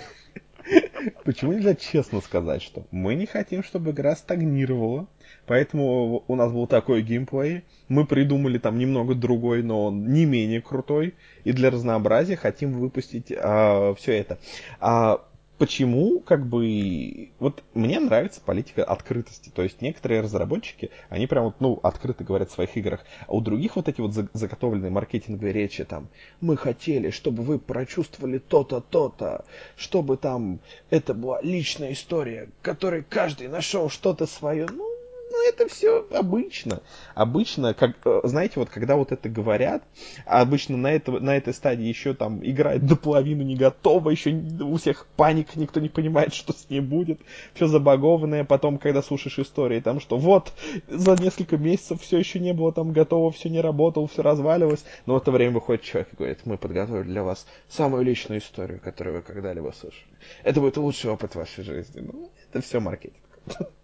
*laughs* Почему нельзя честно сказать, что мы не хотим, чтобы игра стагнировала, поэтому у нас был такой геймплей, мы придумали там немного другой, но он не менее крутой, и для разнообразия хотим выпустить а, все это. А, почему, как бы, вот мне нравится политика открытости, то есть некоторые разработчики, они прям вот, ну, открыто говорят в своих играх, а у других вот эти вот заготовленные маркетинговые речи, там, мы хотели, чтобы вы прочувствовали то-то, то-то, чтобы там это была личная история, которой каждый нашел что-то свое, ну, ну, это все обычно. Обычно, как, э, знаете, вот когда вот это говорят, обычно на, это, на этой стадии еще там играет до половины не готова, еще у всех паника, никто не понимает, *laughs* что с ней будет, все забагованное, потом, когда слушаешь истории, там, что вот, за несколько месяцев все еще не было там готово, все не работало, все разваливалось, но в это время выходит человек и говорит, мы подготовили для вас самую личную историю, которую вы когда-либо слышали. Это будет лучший опыт вашей жизни. Ну, это все маркетинг. *laughs*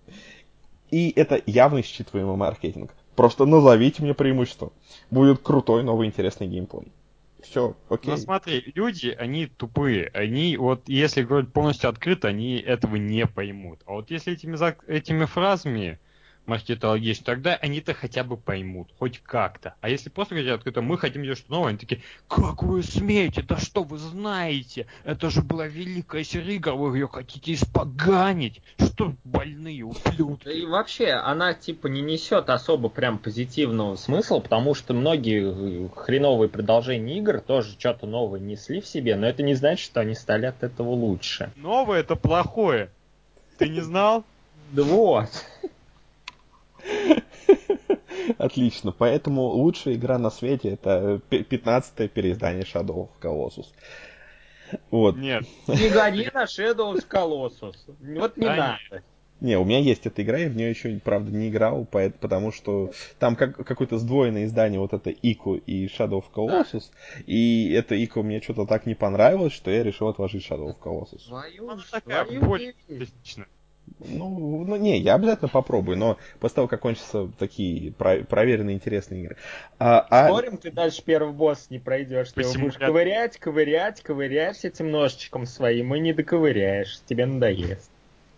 И это явный считываемый маркетинг. Просто назовите мне преимущество. Будет крутой, новый, интересный геймплей. Все, окей. Ну смотри, люди, они тупые. Они вот, если говорить полностью открыто, они этого не поймут. А вот если этими, этими фразами маркетологично, тогда они-то хотя бы поймут, хоть как-то. А если просто говорить открыто, мы хотим делать что новое, они такие, как вы смеете, да что вы знаете, это же была великая серига, вы ее хотите испоганить, что больные ублюдки. И вообще, она типа не несет особо прям позитивного смысла, потому что многие хреновые продолжения игр тоже что-то новое несли в себе, но это не значит, что они стали от этого лучше. Новое это плохое. Ты не знал? *laughs* Да вот. *laughs* Отлично. Поэтому лучшая игра на свете это 15-е переиздание Shadow of Colossus. Вот. Нет. *laughs* Не гони на Shadow of Colossus. Вот не надо. Не, у меня есть эта игра, я в нее еще, правда, не играл, потому что там как, какое-то сдвоенное издание, вот это Ику и Shadow of Colossus, да. и это Ику мне что-то так не понравилось, что я решил отложить Shadow of Colossus. Твою, такая боль, ну, ну, не, я обязательно попробую, но после того, как кончатся такие про- проверенные интересные игры. А, а... Спорим, ты дальше первый босс не пройдешь. Ты будешь ковырять, ковырять, ковырять этим ножичком своим и не доковыряешь. Тебе надоест.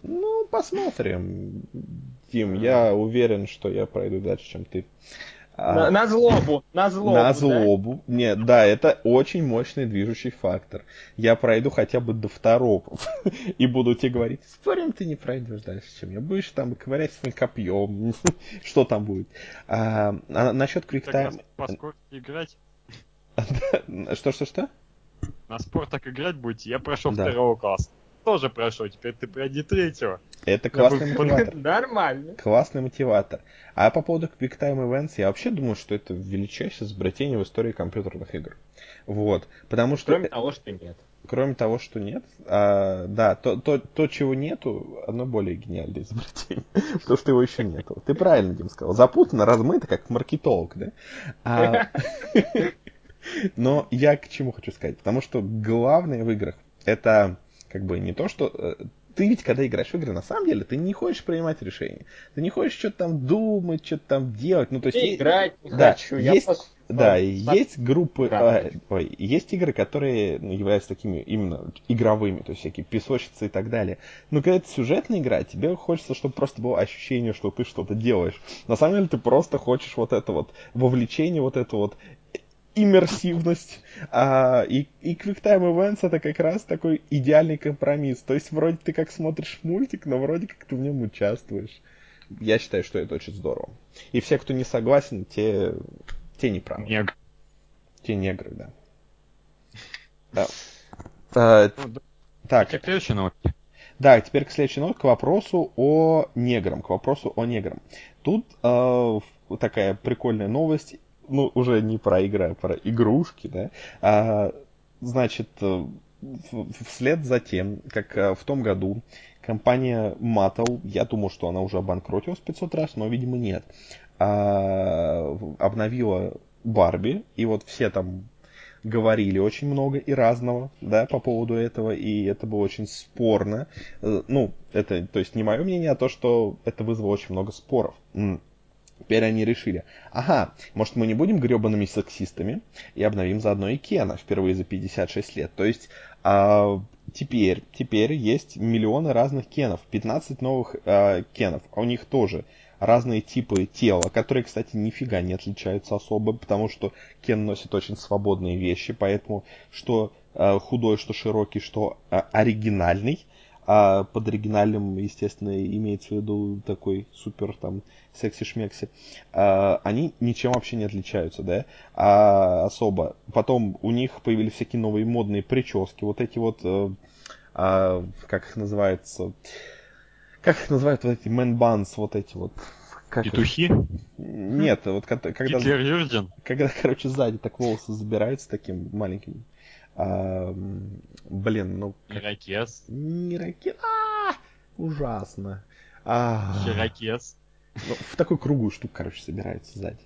Ну, посмотрим. Дим, я уверен, что я пройду дальше, чем ты. А, на, на злобу, на злобу. На злобу. Да? Нет, да, это очень мощный движущий фактор. Я пройду хотя бы до второго. *laughs* И буду тебе говорить, спорим, ты не пройдешь дальше, чем я. Будешь там ковырять своим копьем. *laughs* Что там будет? А, а насчет квиктайм... По скорости играть? *laughs* Что, что, что? На спорт так играть будете? Я прошел да. второго класса тоже прошел, теперь ты пройди третьего. Это классный мотиватор. *laughs* Нормально. Классный мотиватор. А по поводу Quick Time Events, я вообще думаю, что это величайшее изобретение в истории компьютерных игр. Вот. Потому что... Кроме того, что нет. Кроме того, что нет. А, да, то, то, то, чего нету, оно более гениальное изобретение. *laughs* Потому что его еще нету. Ты правильно, Дим, сказал. Запутано, размыто, как маркетолог, да? А... *laughs* Но я к чему хочу сказать? Потому что главное в играх это как бы не то, что... Э, ты ведь, когда играешь в игры, на самом деле, ты не хочешь принимать решения. Ты не хочешь что-то там думать, что-то там делать. Ну, то есть... Играть не да, хочу. Есть, я да, есть группы, а, ой, есть игры, которые ну, являются такими именно игровыми, то есть всякие песочницы и так далее. Но когда это сюжетная игра, тебе хочется, чтобы просто было ощущение, что ты что-то делаешь. На самом деле ты просто хочешь вот это вот вовлечение, вот это вот иммерсивность. А, и, и QuickTime Events это как раз такой идеальный компромисс. То есть вроде ты как смотришь мультик, но вроде как ты в нем участвуешь. Я считаю, что это очень здорово. И все, кто не согласен, те, те не правы. Нег. Те негры, да. *laughs* да. А, ну, так. Теперь следующая новость. Да, теперь к следующей новости, к вопросу о неграм, к вопросу о неграм. Тут э, такая прикольная новость ну, уже не про игры, а про игрушки, да, а, значит, э, вслед за тем, как э, в том году компания Mattel, я думал, что она уже обанкротилась 500 раз, но, видимо, нет, а, обновила Барби, и вот все там говорили очень много и разного, да, по поводу этого, и это было очень спорно. Э, ну, это, то есть не мое мнение, а то, что это вызвало очень много споров. Теперь они решили, ага, может мы не будем гребаными сексистами и обновим заодно и Кена впервые за 56 лет. То есть а, теперь, теперь есть миллионы разных Кенов, 15 новых а, Кенов, а у них тоже разные типы тела, которые, кстати, нифига не отличаются особо, потому что Кен носит очень свободные вещи, поэтому что а, худой, что широкий, что а, оригинальный, а под оригинальным, естественно, имеется в виду такой супер там секси-шмекси, а, они ничем вообще не отличаются, да, а, особо. Потом у них появились всякие новые модные прически, вот эти вот, а, а, как их называется, как их называют вот эти man вот эти вот. Как Петухи? Это? Нет, вот когда... Гитлер Когда, короче, сзади так волосы забираются таким маленьким а, блин, ну... Ирокез. Не ракет. А, ужасно. А, Херокез. Ну, в такой круглую штуку, короче, собирается сзади.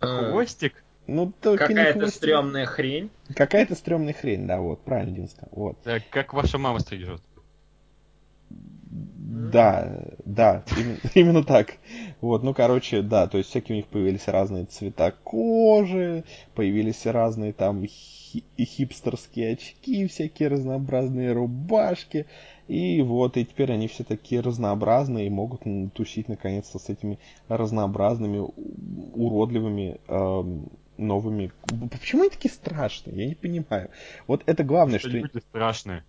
А. Хвостик? Ну, только Какая-то стрёмная хрень. Какая-то стрёмная хрень, да, вот, правильно Дим сказал. Вот. Так, как ваша мама стрижет. Да, да, именно, *laughs* именно так. Вот, ну, короче, да, то есть всякие у них появились разные цвета кожи, появились разные там хи- хипстерские очки, всякие разнообразные рубашки. И вот, и теперь они все такие разнообразные и могут тусить наконец-то с этими разнообразными, уродливыми э, новыми... Почему они такие страшные? Я не понимаю. Вот это главное, что... Люди страшные.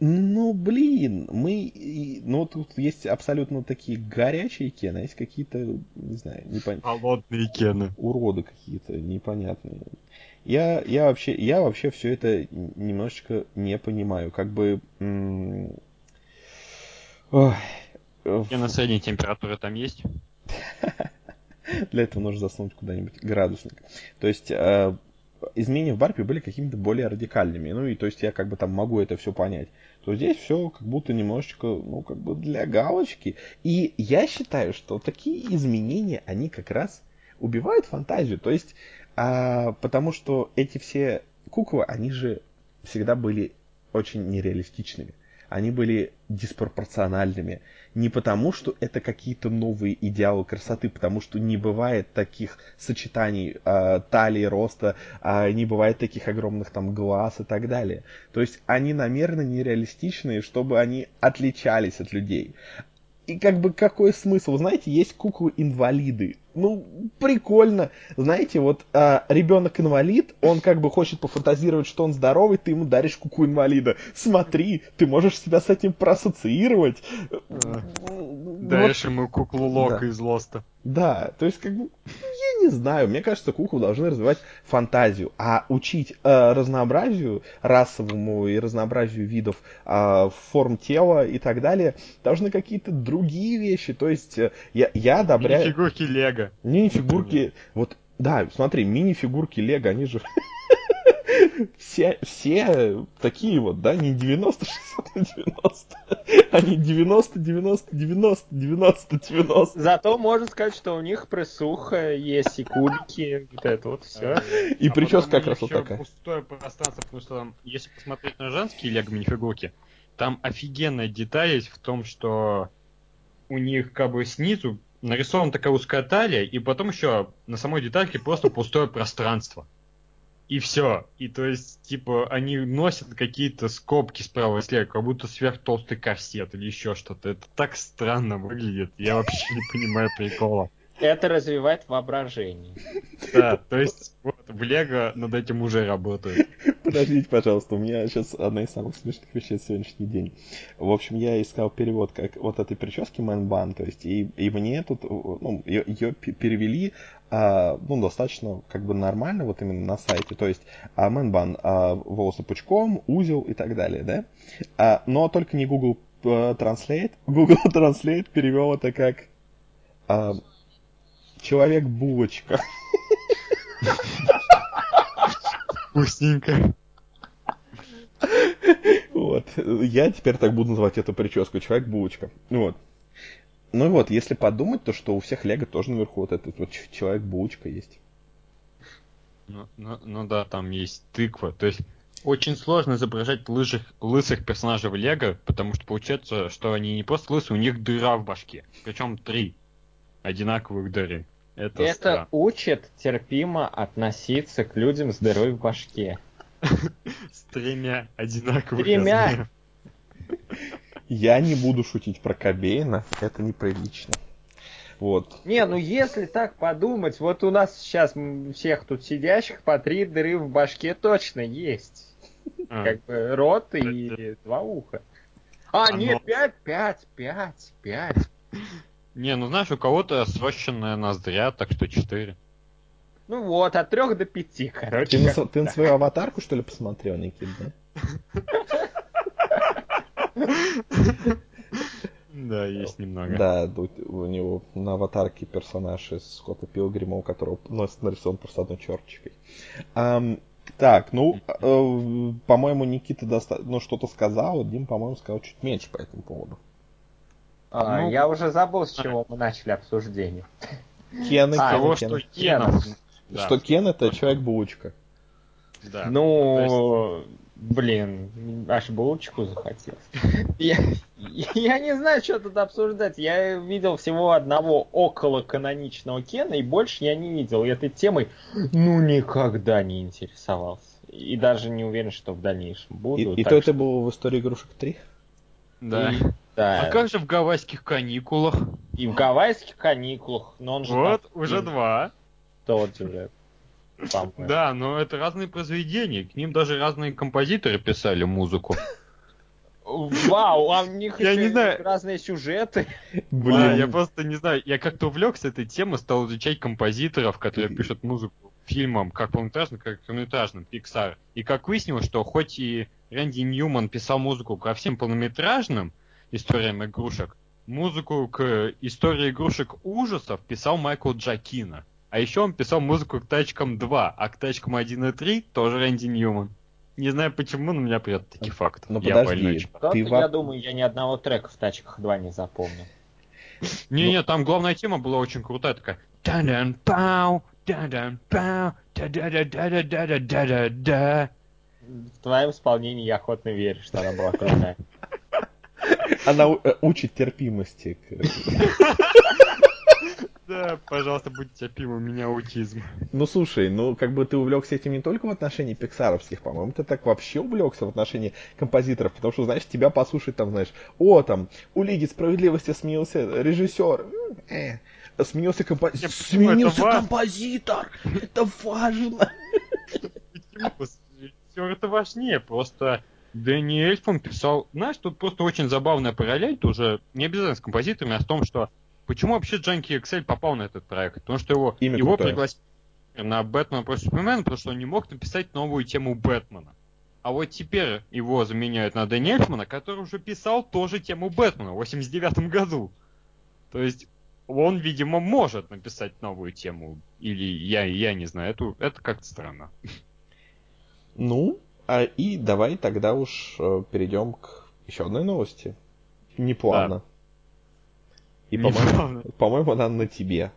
Ну, блин, мы... Ну, тут есть абсолютно такие горячие кены, а есть какие-то, не знаю, непонятные... Холодные кены. Уроды какие-то непонятные. Я, я вообще, я вообще все это немножечко не понимаю. Как бы... М- Ой. Кена средней температуры там есть? *laughs* Для этого нужно засунуть куда-нибудь градусник. То есть э, изменения в Барпе были какими-то более радикальными. Ну и то есть я как бы там могу это все понять. То здесь все как будто немножечко, ну как бы для галочки. И я считаю, что такие изменения, они как раз убивают фантазию. То есть, а, потому что эти все куклы, они же всегда были очень нереалистичными. они были диспропорциональными. Не потому, что это какие-то новые идеалы красоты, потому что не бывает таких сочетаний э, талии, роста, э, не бывает таких огромных там глаз и так далее. То есть они намеренно нереалистичные, чтобы они отличались от людей. И как бы какой смысл? Знаете, есть куклы-инвалиды ну, прикольно. Знаете, вот а, ребенок-инвалид, он как бы хочет пофантазировать, что он здоровый, ты ему даришь куку инвалида. Смотри, ты можешь себя с этим проассоциировать. Даришь вот. ему куклу Лока да. из Лоста. Да, то есть как бы, я не знаю, мне кажется, куклы должны развивать фантазию, а учить э, разнообразию расовому и разнообразию видов э, форм тела и так далее должны какие-то другие вещи. То есть э, я, я одобряю... Мини-фигурки Лего. Мини-фигурки, вот, да, смотри, мини-фигурки Лего, они же *laughs* все, все такие вот, да, не 90, 60 на 90, они 90, 90, 90, 90, 90. Зато можно сказать, что у них присуха есть и кубики, вот это вот все. И а прическа как раз вот такая. пустое пространство, потому что там, если посмотреть на женские лего минифигурки, там офигенная деталь есть в том, что у них как бы снизу нарисована такая узкая талия, и потом еще на самой детальке просто пустое пространство. И все. И то есть, типа, они носят какие-то скобки справа и слева, как будто сверхтолстый корсет или еще что-то. Это так странно выглядит. Я вообще не понимаю прикола. Это развивает воображение. Да, то есть вот в Лего над этим уже работают. Подождите, пожалуйста, у меня сейчас одна из самых смешных вещей сегодняшний день. В общем, я искал перевод как вот этой прически Мэнбан, то есть и, и мне тут, ну, ее, перевели а, ну, достаточно как бы нормально вот именно на сайте. То есть а, Мэнбан, а, волосы пучком, узел и так далее, да? А, но только не Google uh, Translate. *laughs* Google Translate перевел это как а, Человек-булочка. Вкусненько. Вот. Я теперь так буду называть эту прическу. Человек-булочка. Вот. Ну вот, если подумать, то что у всех Лего тоже наверху вот этот вот человек-булочка есть. Ну, ну, ну да, там есть тыква. То есть очень сложно изображать лыжих, лысых персонажей в Лего, потому что получается, что они не просто лысые, у них дыра в башке. Причем три одинаковых дыры. Это, Это учит терпимо относиться к людям с дырой в башке. *laughs* С тремя одинаковыми. Тремя. Я не буду шутить про Кобейна, это неприлично. Вот. Не, ну если так подумать, вот у нас сейчас всех тут сидящих по три дыры в башке точно есть. А. Как бы рот и два уха. А, а нет, пять, пять, пять, пять. Не, ну знаешь, у кого-то срощенная ноздря, так что 4. Ну вот, от 3 до 5, короче. Ты, на, ты на свою аватарку, что ли, посмотрел, Никит, да? Да, есть немного. Да, у него на аватарке персонаж из Скотта Пилгрима, у которого носит нарисован просто одной черточкой. Так, ну, э, по-моему, Никита доста... ну, что-то сказал, Дим, по-моему, сказал чуть меньше по этому поводу. А, ну, я уже забыл, с чего мы начали обсуждение. Кен и а, Кен. Того, что Кен. Да. Что Кен это человек-булочка. Да. Ну, блин, аж булочку захотелось. *laughs* я, я не знаю, что тут обсуждать. Я видел всего одного около каноничного Кена, и больше я не видел. И этой темой, ну, никогда не интересовался. И даже не уверен, что в дальнейшем буду. И, и то что... это было в истории игрушек 3? Да. И да. А как же в гавайских каникулах? И в гавайских каникулах, но он же... Вот, там... уже два. Тот же. Да, но это разные произведения, к ним даже разные композиторы писали музыку. Вау, а у них я не знаю. разные сюжеты. Блин, я просто не знаю, я как-то увлекся этой темой, стал изучать композиторов, которые пишут музыку фильмам, как полнометражным, как короткометражным, Pixar. И как выяснилось, что хоть и Рэнди Ньюман писал музыку ко всем полнометражным, историям игрушек. Музыку к истории игрушек ужасов писал Майкл Джакина. А еще он писал музыку к тачкам 2, а к тачкам 1 и 3 тоже Рэнди Ньюман. Не знаю почему, но у меня придет такие факты. Ну я подожди, ты я думаю, я ни одного трека в тачках 2 не запомнил. Не-не, там главная тема была очень крутая, такая. Дан-дан пау, дан-дан пау, да-да-да-да-да-да-да-да. В твоем исполнении я охотно верю, что она была крутая. Она э, учит терпимости. *laughs* Да, пожалуйста, будьте терпимы, у меня аутизм. Ну слушай, ну как бы ты увлекся этим не только в отношении пиксаровских, по-моему, ты так вообще увлекся в отношении композиторов, потому что, знаешь, тебя послушать там, знаешь, о, там, у Лиги Справедливости сменился режиссер, э, сменился, компо... сменился композитор, это важно. Все это важнее, просто Дэнни Эльфон писал, знаешь, тут просто очень забавная параллель, тоже не обязательно с композиторами, а с том, что Почему вообще Джанки Excel попал на этот проект? Потому что его, Имя его пригласили на Бэтмена против Супермена, потому что он не мог написать новую тему Бэтмена. А вот теперь его заменяют на Дэнни Эльфмана, который уже писал тоже тему Бэтмена в 89 году. То есть он, видимо, может написать новую тему. Или я, я не знаю, это, это как-то странно. Ну, а и давай тогда уж э, перейдем к еще одной новости. Неплавно. Да. И, по-моему, *laughs* по-моему, она на тебе.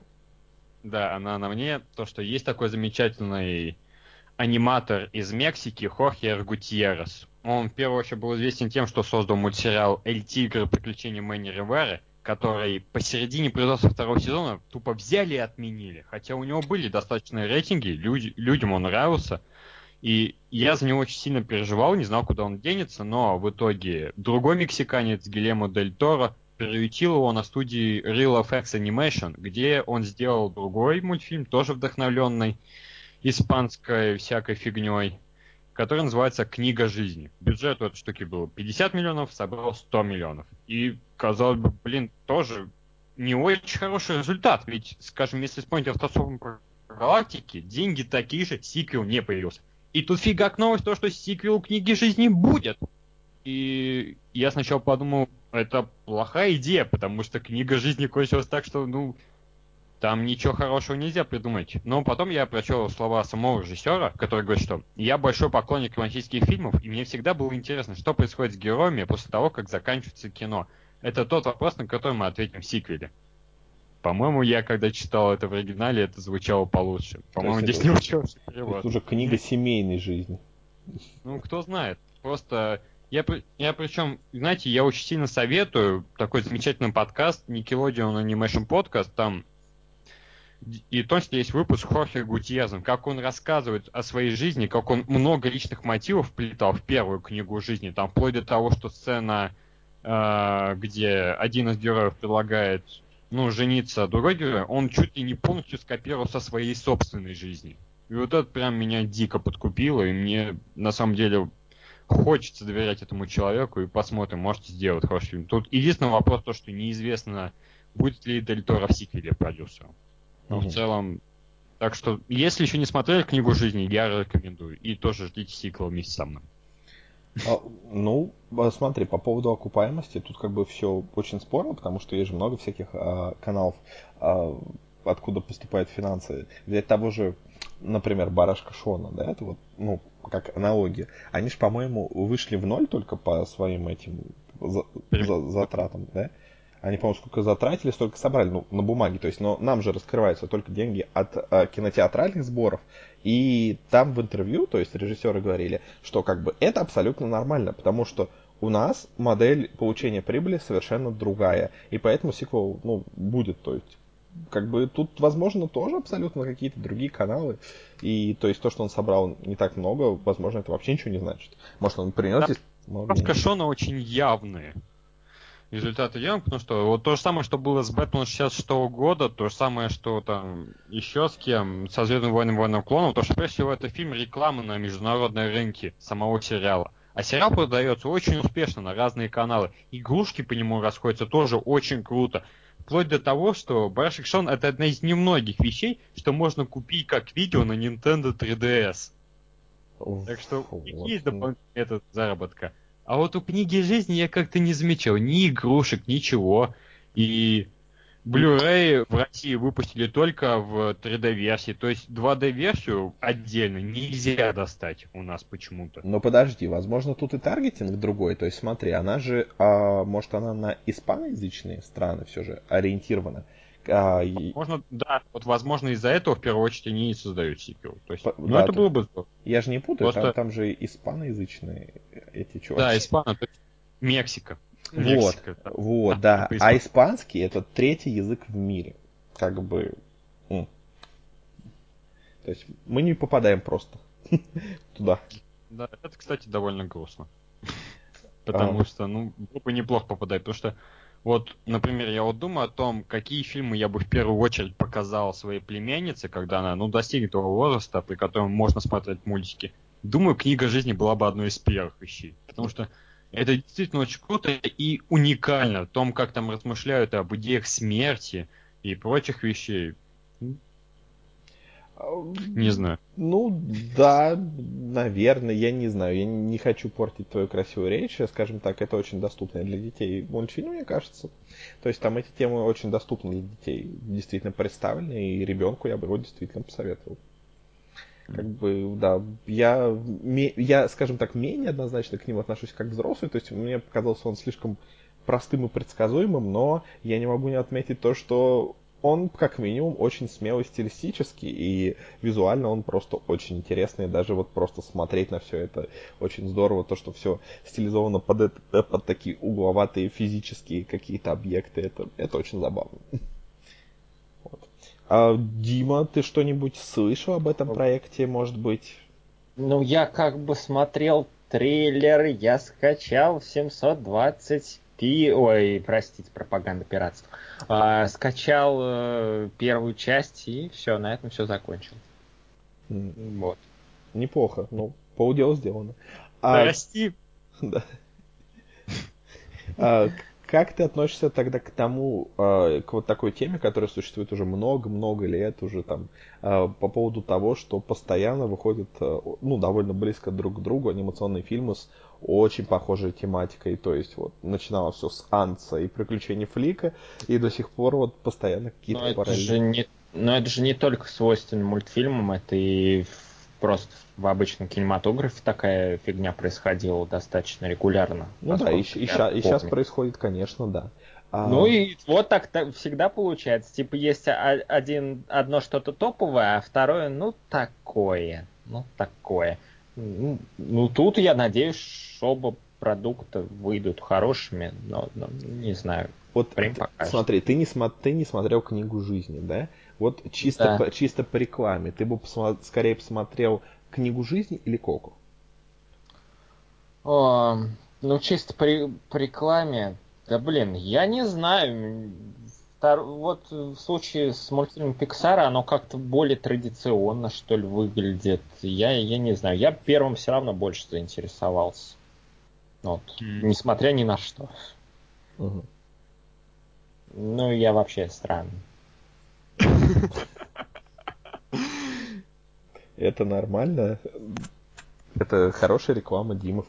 Да, она на мне. То, что есть такой замечательный аниматор из Мексики Хорхе Гутьеррес. Он в первую очередь был известен тем, что создал мультсериал «Эль Тигр. Приключения Мэнни Риверы», который посередине производства второго сезона тупо взяли и отменили. Хотя у него были достаточные рейтинги, люди, людям он нравился. И я за него очень сильно переживал, не знал, куда он денется, но в итоге другой мексиканец Гилемо Дель Торо приютил его на студии Real FX Animation, где он сделал другой мультфильм, тоже вдохновленный испанской всякой фигней, который называется «Книга жизни». Бюджет у этой штуки был 50 миллионов, собрал 100 миллионов. И, казалось бы, блин, тоже не очень хороший результат, ведь, скажем, если вспомнить автосовом галактики, деньги такие же, сиквел не появился. И тут фигак новость, то, что сиквел книги жизни будет. И я сначала подумал, это плохая идея, потому что книга жизни кончилась так, что, ну, там ничего хорошего нельзя придумать. Но потом я прочел слова самого режиссера, который говорит, что я большой поклонник романтических фильмов, и мне всегда было интересно, что происходит с героями после того, как заканчивается кино. Это тот вопрос, на который мы ответим в сиквеле. По-моему, я когда читал это в оригинале, это звучало получше. По-моему, здесь это, не учился перевод. Это уже книга *laughs* семейной жизни. Ну, кто знает. Просто я, я причем, знаете, я очень сильно советую такой замечательный подкаст Nickelodeon Animation Podcast, там и точно есть выпуск Хорхе Гутьезом, как он рассказывает о своей жизни, как он много личных мотивов вплетал в первую книгу жизни, там вплоть до того, что сцена, э, где один из героев предлагает, ну, жениться, другой герой, он чуть ли не полностью скопировал со своей собственной жизни. И вот это прям меня дико подкупило, и мне на самом деле хочется доверять этому человеку и посмотрим, можете сделать хороший фильм. Тут единственный вопрос то, что неизвестно, будет ли Дель Торо в сиквеле продюсером. Но mm-hmm. в целом, так что, если еще не смотрели книгу жизни, я рекомендую. И тоже ждите сиквел вместе со мной. А, ну, а, смотри, по поводу окупаемости, тут как бы все очень спорно, потому что есть же много всяких а, каналов, а, откуда поступают финансы. Взять того же, например, Барашка Шона, да, это вот, ну, как аналогия, они же, по-моему, вышли в ноль только по своим этим за, за, затратам, да? Они, по-моему, сколько затратили, столько собрали, ну, на бумаге. То есть, но нам же раскрываются только деньги от э, кинотеатральных сборов. И там в интервью, то есть режиссеры говорили, что как бы это абсолютно нормально, потому что у нас модель получения прибыли совершенно другая. И поэтому сиквел, ну, будет, то есть как бы тут, возможно, тоже абсолютно какие-то другие каналы. И то есть то, что он собрал не так много, возможно, это вообще ничего не значит. Может, он принес здесь много. Кашона очень явные. Результаты явные, потому что вот то же самое, что было с Бэтменом 66 -го года, то же самое, что там еще с кем, со Звездным войном войном клонов, то что прежде всего это фильм рекламы на международной рынке самого сериала. А сериал продается очень успешно на разные каналы. Игрушки по нему расходятся тоже очень круто. Вплоть до того, что Барашек Шон это одна из немногих вещей, что можно купить как видео на Nintendo 3DS. Так что вот. есть дополнительный метод заработка. А вот у книги жизни я как-то не замечал ни игрушек, ничего. И Blu-ray в России выпустили только в 3D-версии, то есть 2D-версию отдельно нельзя достать у нас почему-то. Но подожди, возможно тут и таргетинг другой, то есть смотри, она же, а, может она на испаноязычные страны все же ориентирована. А, Можно, да, вот возможно из-за этого в первую очередь они и создают сиквел. То есть, По, ну да, это было бы. Я же не путаю, Просто... там, там же испаноязычные эти чуваки. Да, испано, то есть Мексика. Мексика, вот, вот, *laughs* да. А испанский это третий язык в мире. Как бы... То есть мы не попадаем просто *laughs* туда. Да, это, кстати, довольно грустно. *laughs* Потому а. что, ну, было бы неплохо попадать, потому что вот, например, я вот думаю о том, какие фильмы я бы в первую очередь показал своей племяннице, когда она, ну, достигнет того возраста, при котором можно смотреть мультики. Думаю, книга жизни была бы одной из первых вещей. Потому что это действительно очень круто и уникально в том, как там размышляют об идеях смерти и прочих вещей. Не знаю. Ну, да, наверное, я не знаю. Я не хочу портить твою красивую речь. Скажем так, это очень доступный для детей мультфильм, мне кажется. То есть там эти темы очень доступны для детей. Действительно представлены, и ребенку я бы его действительно посоветовал. Как бы, да, я, я, скажем так, менее однозначно к нему отношусь как взрослый. То есть мне показался он слишком простым и предсказуемым, но я не могу не отметить то, что он, как минимум, очень смелый стилистически, и визуально он просто очень интересный, даже вот просто смотреть на все это очень здорово, то, что все стилизовано под, это, под такие угловатые физические какие-то объекты, это, это очень забавно. А, Дима, ты что-нибудь слышал об этом проекте, может быть? Ну, я как бы смотрел трейлер, я скачал 720 Пи, ой, простите, пропаганда пиратства. А, скачал э, первую часть и все, на этом все закончил. Mm. Вот. Неплохо, ну, полдела сделано. А, Прости. *laughs* Да. А, как ты относишься тогда к тому, э, к вот такой теме, которая существует уже много-много лет, уже там, э, по поводу того, что постоянно выходят, э, ну, довольно близко друг к другу анимационные фильмы с очень похожей тематикой, то есть вот начиналось все с Анца и приключений Флика, и до сих пор вот постоянно какие-то параллели. Но это же не только свойственно мультфильмам, это и просто в обычном кинематографе такая фигня происходила достаточно регулярно. Ну да, и, и, и сейчас происходит, конечно, да. А... Ну и вот так, так всегда получается. Типа есть один, одно что-то топовое, а второе, ну, такое. Ну, такое. Ну, ну тут я надеюсь, оба продукта выйдут хорошими, но, но не знаю. Вот ты, смотри, ты не, ты не смотрел книгу жизни, да? Вот чисто, да. по, чисто по рекламе, ты бы посмо, скорее посмотрел книгу жизни или Коку? О, ну, чисто по, по рекламе, да блин, я не знаю. Вот в случае с мультфильмом Пиксара оно как-то более традиционно, что ли, выглядит. Я, я не знаю. Я первым все равно больше заинтересовался. Вот. Mm. Несмотря ни на что. Угу. Ну, я вообще странный. *laughs* Это нормально. Это хорошая реклама Димов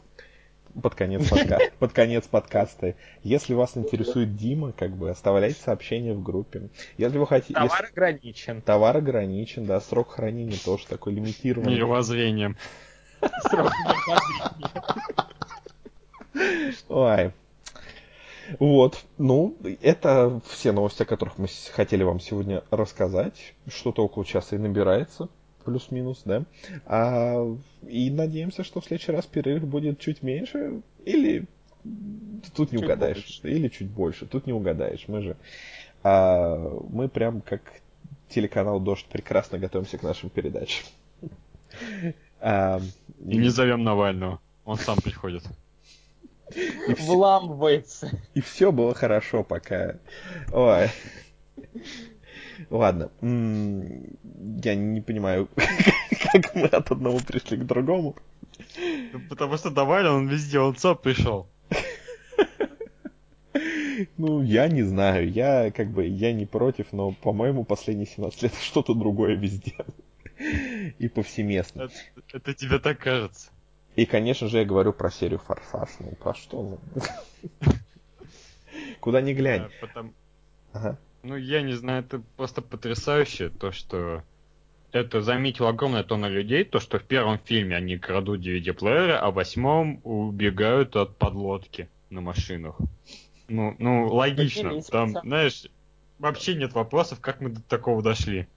под конец, подка... *laughs* под конец подкаста. Если вас интересует Дима, как бы оставляйте сообщение в группе. Если вы хотите... Товар если... ограничен. Товар ограничен, да. Срок хранения тоже такой лимитированный. Мировоззрением. *laughs* Срок Ой. Вот, ну, это все новости, о которых мы хотели вам сегодня рассказать. Что-то около часа и набирается, плюс-минус, да. А, и надеемся, что в следующий раз перерыв будет чуть меньше, или тут не чуть угадаешь, больше. или чуть больше, тут не угадаешь. Мы же, а, мы прям как телеканал Дождь прекрасно готовимся к нашим передачам. А, и не зовем Навального, он сам приходит. И *laughs* Вламывается. И все было хорошо пока. Ой. Ладно. Я не понимаю, *laughs* как мы от одного пришли к другому. Потому что давай, он везде, он сам пришел. Ну, я не знаю, я как бы, я не против, но, по-моему, последние 17 лет *laughs* что-то другое везде. И повсеместно. Это, это тебе так кажется. И, конечно же, я говорю про серию Форсаж. Ну, про что? Ну? *laughs* Куда ни глянь. Потом... Ага. Ну, я не знаю, это просто потрясающе, то, что это заметил огромная тонна людей, то, что в первом фильме они крадут DVD-плееры, а в восьмом убегают от подлодки на машинах. Ну, ну логично. Там, знаешь, вообще нет вопросов, как мы до такого дошли.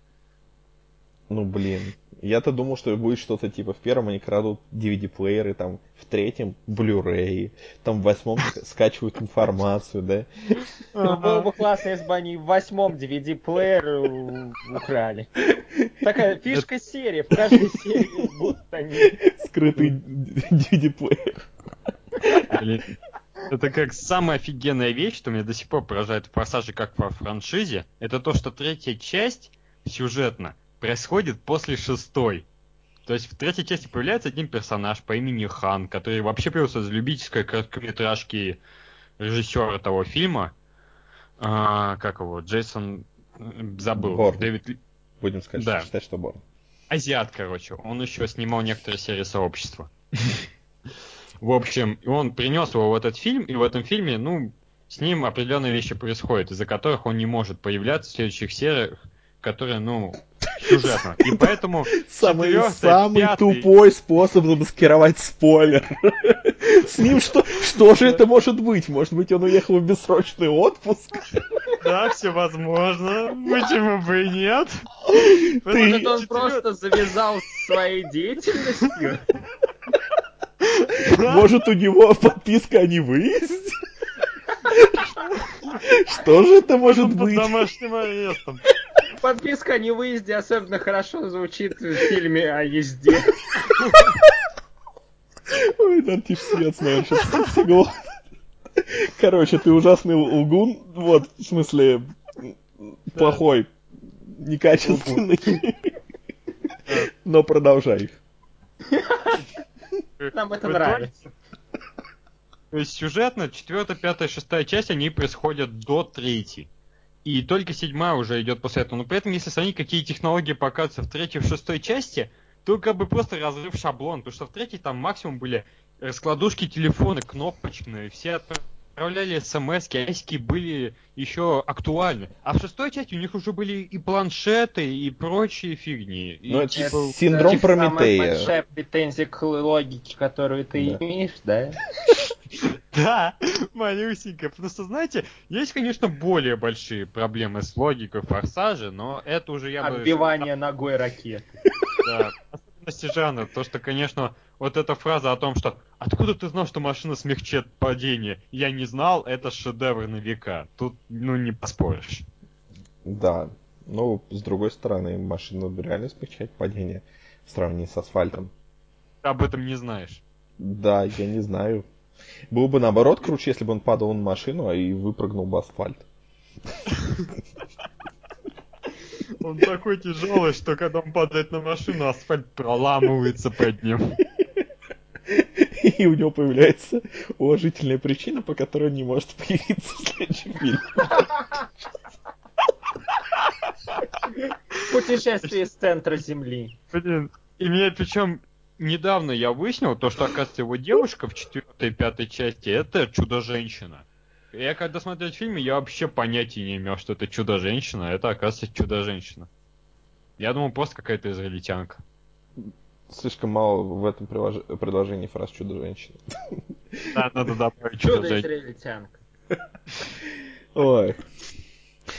Ну, блин. Я-то думал, что будет что-то типа в первом они крадут DVD-плееры, там в третьем Blu-ray, там в восьмом скачивают информацию, да? Ну, было бы классно, если бы они в восьмом DVD-плеер украли. Такая фишка серии, в каждой серии будут они. Скрытый DVD-плеер. Это как самая офигенная вещь, что меня до сих пор поражает в «Форсаже» как во франшизе, это то, что третья часть сюжетно происходит после шестой. То есть в третьей части появляется один персонаж по имени Хан, который вообще появился из любительской короткометражки режиссера того фильма. А, как его? Джейсон... Забыл. Борн. Дэвид... Будем сказать, да. считать, что Борн. Азиат, короче. Он еще снимал некоторые серии сообщества. В общем, он принес его в этот фильм, и в этом фильме, ну, с ним определенные вещи происходят, из-за которых он не может появляться в следующих сериях, которые, ну, сюжетно. И поэтому самый, самый пятый... тупой способ замаскировать спойлер. *laughs* С ним что, что же это может быть? Может быть, он уехал в бессрочный отпуск? Да, все возможно. Почему бы и нет? Ты... Может, он просто завязал своей деятельностью? Может, у него подписка о невыезде? Что же это может быть? Под домашним арестом. Подписка о невыезде особенно хорошо звучит в фильме о езде. Ой, Дартиш свет, наверное, сейчас всего. Короче, ты ужасный лгун, вот, в смысле, плохой, некачественный. Но продолжай. Нам это нравится. То есть сюжетно, четвертая, пятая, шестая часть, они происходят до третьей. И только седьмая уже идет после этого. Но при этом, если сравнить, какие технологии показываются в третьей, в шестой части, то как бы просто разрыв шаблон. Потому что в третьей там максимум были раскладушки телефона, кнопочные, все отправляли смс аськи были еще актуальны. А в шестой части у них уже были и планшеты, и прочие фигни. Ну, это типа, синдром типа Прометея. Самая большая претензия к логике, которую ты да. имеешь, да? *laughs* Да, малюсенько. Потому что, знаете, есть, конечно, более большие проблемы с логикой форсажа, но это уже я бы... Отбивание ногой ракеты. Да, особенности жанра. То, что, конечно, вот эта фраза о том, что «Откуда ты знал, что машина смягчит падение?» Я не знал, это шедевр на века. Тут, ну, не поспоришь. Да. Ну, с другой стороны, машина реально смягчает падение в сравнении с асфальтом. Ты об этом не знаешь. Да, я не знаю. Было бы наоборот круче, если бы он падал на машину, а и выпрыгнул бы асфальт. Он такой тяжелый, что когда он падает на машину, асфальт проламывается под ним. *laughs* И у него появляется уважительная причина, по которой он не может появиться в следующем фильме. *laughs* Путешествие с центра Земли. Блин, и меня причем недавно я выяснил, то, что, оказывается, его девушка в четвертой и пятой части это чудо-женщина. Я когда смотрел фильм, я вообще понятия не имел, что это чудо-женщина, а это, оказывается, чудо-женщина. Я думал, просто какая-то израильтянка. Слишком мало в этом прилож... предложении фраз чудо-женщина. Да, надо добавить чудо-израильтянка. Ой.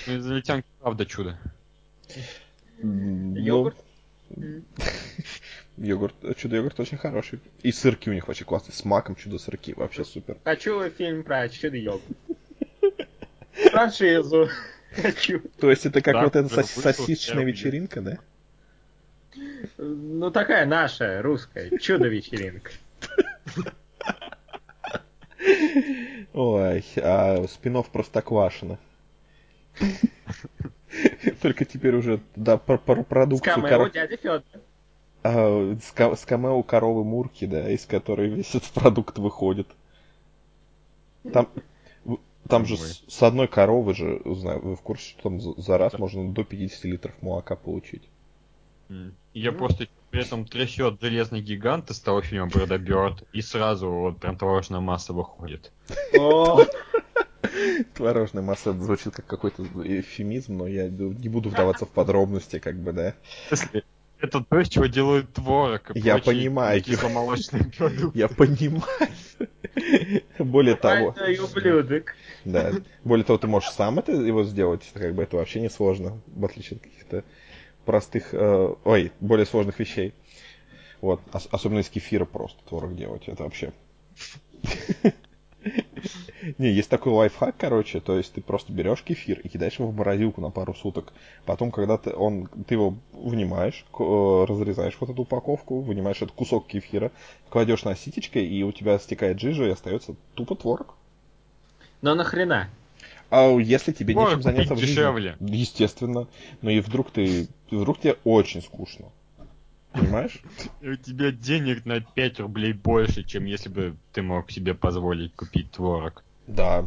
Ну, израильтянка правда чудо. Йогурт? Йогурт, чудо-йогурт очень хороший. И сырки у них очень классные. С маком чудо-сырки. Вообще супер. Хочу фильм про чудо-йогурт. Франшизу. *laughs* Хочу. То есть это как вот эта сос сосисочная вечеринка, да? Ну, такая наша, русская. Чудо-вечеринка. Ой, а спинов Простоквашино. Только теперь уже, да, про, про продукцию... С камео дядя Федор. А, с, с камео коровы Мурки, да, из которой весь этот продукт выходит. Там, там же с, с одной коровы же, знаю, вы в курсе, что там за, за раз можно до 50 литров молока получить. Я mm. просто при этом трясет железный гигант из того фильма Брэда Бёрд, и сразу вот прям творожная масса выходит. *laughs* Творожная масса звучит как какой-то эфемизм, но я не буду вдаваться в подробности, как бы, да. Это то, из чего делают творог и Я понимаю. Кисломолочные *laughs* продукты. Я понимаю. *laughs* Более того... ублюдок. Да. Более того, ты можешь сам это его сделать, как бы это вообще не сложно, в отличие от каких-то простых, э, ой, более сложных вещей. Вот, Ос- особенно из кефира просто творог делать, это вообще... *laughs* Не, есть такой лайфхак, короче, то есть ты просто берешь кефир и кидаешь его в морозилку на пару суток. Потом, когда ты, он, ты его вынимаешь, э, разрезаешь вот эту упаковку, вынимаешь этот кусок кефира, кладешь на ситечко, и у тебя стекает жижа, и остается тупо творог. Но нахрена? А если тебе Творог нечем заняться в жизни? дешевле. Естественно. Но и вдруг ты, вдруг тебе очень скучно. Понимаешь? У тебя денег на 5 рублей больше, чем если бы ты мог себе позволить купить творог. Да.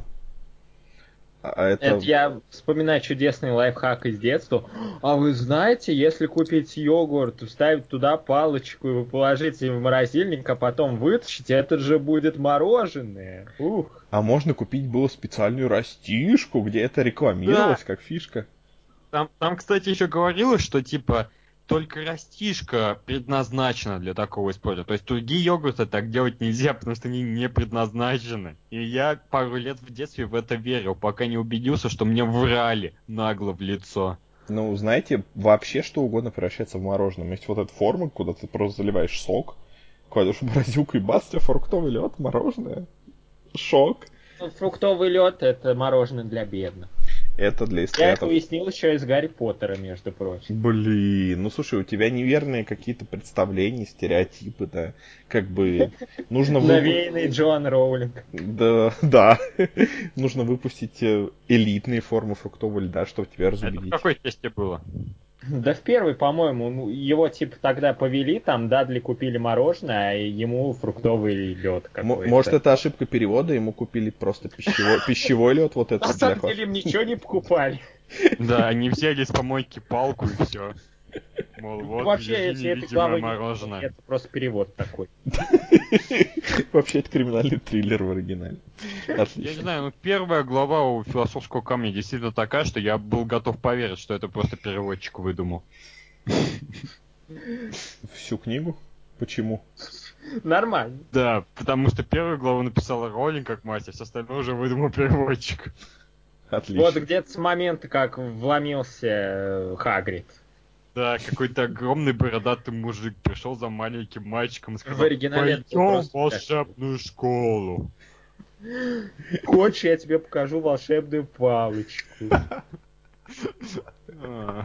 А это... Это я вспоминаю чудесный лайфхак из детства. А вы знаете, если купить йогурт, вставить туда палочку и положить в морозильник, а потом вытащить, это же будет мороженое. Ух. А можно купить было специальную растишку, где это рекламировалось как фишка. Там, там, кстати, еще говорилось, что типа только растишка предназначена для такого использования. То есть другие йогурты так делать нельзя, потому что они не предназначены. И я пару лет в детстве в это верил, пока не убедился, что мне врали нагло в лицо. Ну, знаете, вообще что угодно превращается в мороженое. Есть вот эта форма, куда ты просто заливаешь сок, кладешь в морозилку и бац, у тебя фруктовый лед, мороженое. Шок. Ну, Фруктовый лед это мороженое для бедных. Это для Я это эстетов. уяснил еще из Гарри Поттера, между прочим. Блин, ну слушай, у тебя неверные какие-то представления, стереотипы, да. Как бы *laughs* нужно... Навеянный Джоан Роулинг. Да, *laughs* да. Нужно выпустить э, элитные формы фруктового льда, чтобы тебя Это в разубедить. какой части было? Да в первый, по-моему, ну, его типа тогда повели, там Дадли купили мороженое, а ему фруктовый лед какой-то. Может, это ошибка перевода, ему купили просто пищевой, *laughs* пищевой лед, вот На это для самом деле им ничего не покупали. Да, они взяли с помойки палку и все. Мол, вот, Вообще, этой невидимое главы не мороженое. это просто перевод такой. *laughs* Вообще, это криминальный триллер в оригинале. Я не Отлично. знаю, ну первая глава у философского камня действительно такая, что я был готов поверить, что это просто переводчик выдумал. *laughs* Всю книгу? Почему? Нормально. Да, потому что первую главу написала Роллинг как мать, а все остальное уже выдумал переводчик. Отлично. Вот где-то с момента, как вломился э, Хагрид. Да, какой-то огромный бородатый мужик пришел за маленьким мальчиком и сказал, В оригинале это пойдем в волшебную школу. Хочешь, я тебе покажу волшебную палочку. А,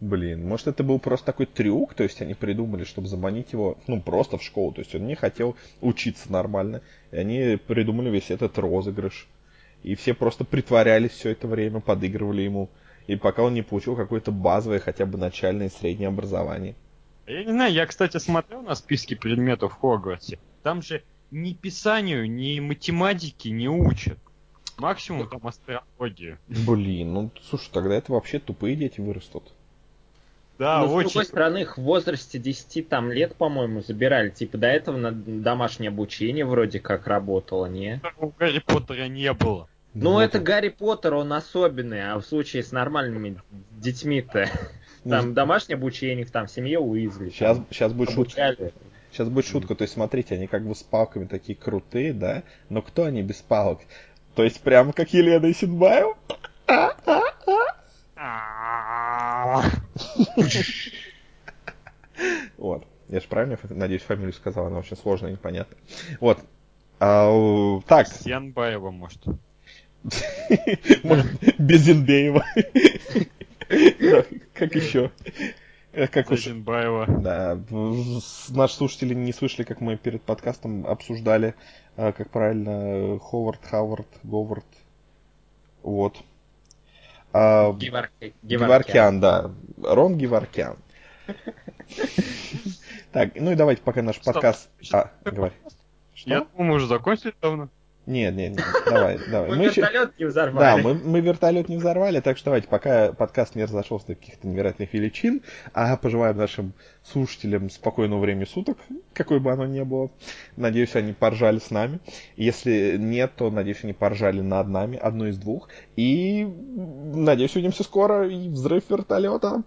Блин, может это был просто такой трюк, то есть они придумали, чтобы заманить его, ну, просто в школу, то есть он не хотел учиться нормально, и они придумали весь этот розыгрыш. И все просто притворялись все это время, подыгрывали ему, и пока он не получил какое-то базовое, хотя бы начальное и среднее образование. Я не знаю, я, кстати, смотрел на списки предметов в Хогвартсе. Там же ни писанию, ни математики не учат. Максимум там астрологию. Блин, ну, слушай, тогда это вообще тупые дети вырастут. Да, Но, с очень. другой стороны, их в возрасте 10 там, лет, по-моему, забирали. Типа до этого на домашнее обучение вроде как работало, не? У Гарри Поттера не было. Ну, Вот это он. Гарри Поттер, он особенный, а в случае с нормальными детьми-то *laughs* там домашнее обучение, там в семье Уизли. Сейчас, там сейчас будет шутка. обучали. Сейчас будет шутка. То есть, смотрите, они как бы с палками такие крутые, да? Но кто они без палок? То есть, прямо как Елена Исенбаева? *laughs* Вот. Я же правильно, надеюсь, фамилию сказал, она очень сложная и непонятная. Вот. А, так, Сьянбаева, может. Может, Безинбеева. Да, Как еще? Э, Как уж... Да, наши слушатели не слышали, как мы перед подкастом обсуждали, а, как правильно, э, Ховард, Хавард, Говард. Вот. А, Гевар- Геворкян, да. Рон Геворкян. Так, ну и давайте пока наш подкаст... А, говори. Я Что? думаю, мы уже закончили давно. Нет, нет, нет, давай, *laughs* давай. Мы Мы еще- вертолет не Да, взорвали. мы, мы вертолет не взорвали, так что давайте, пока подкаст не разошелся до каких-то невероятных величин, а пожелаем нашим слушателям спокойного времени суток, какой бы оно ни было. Надеюсь, они поржали с нами. Если нет, то, надеюсь, они поржали над нами, одно из двух. И, надеюсь, увидимся скоро, и взрыв вертолета.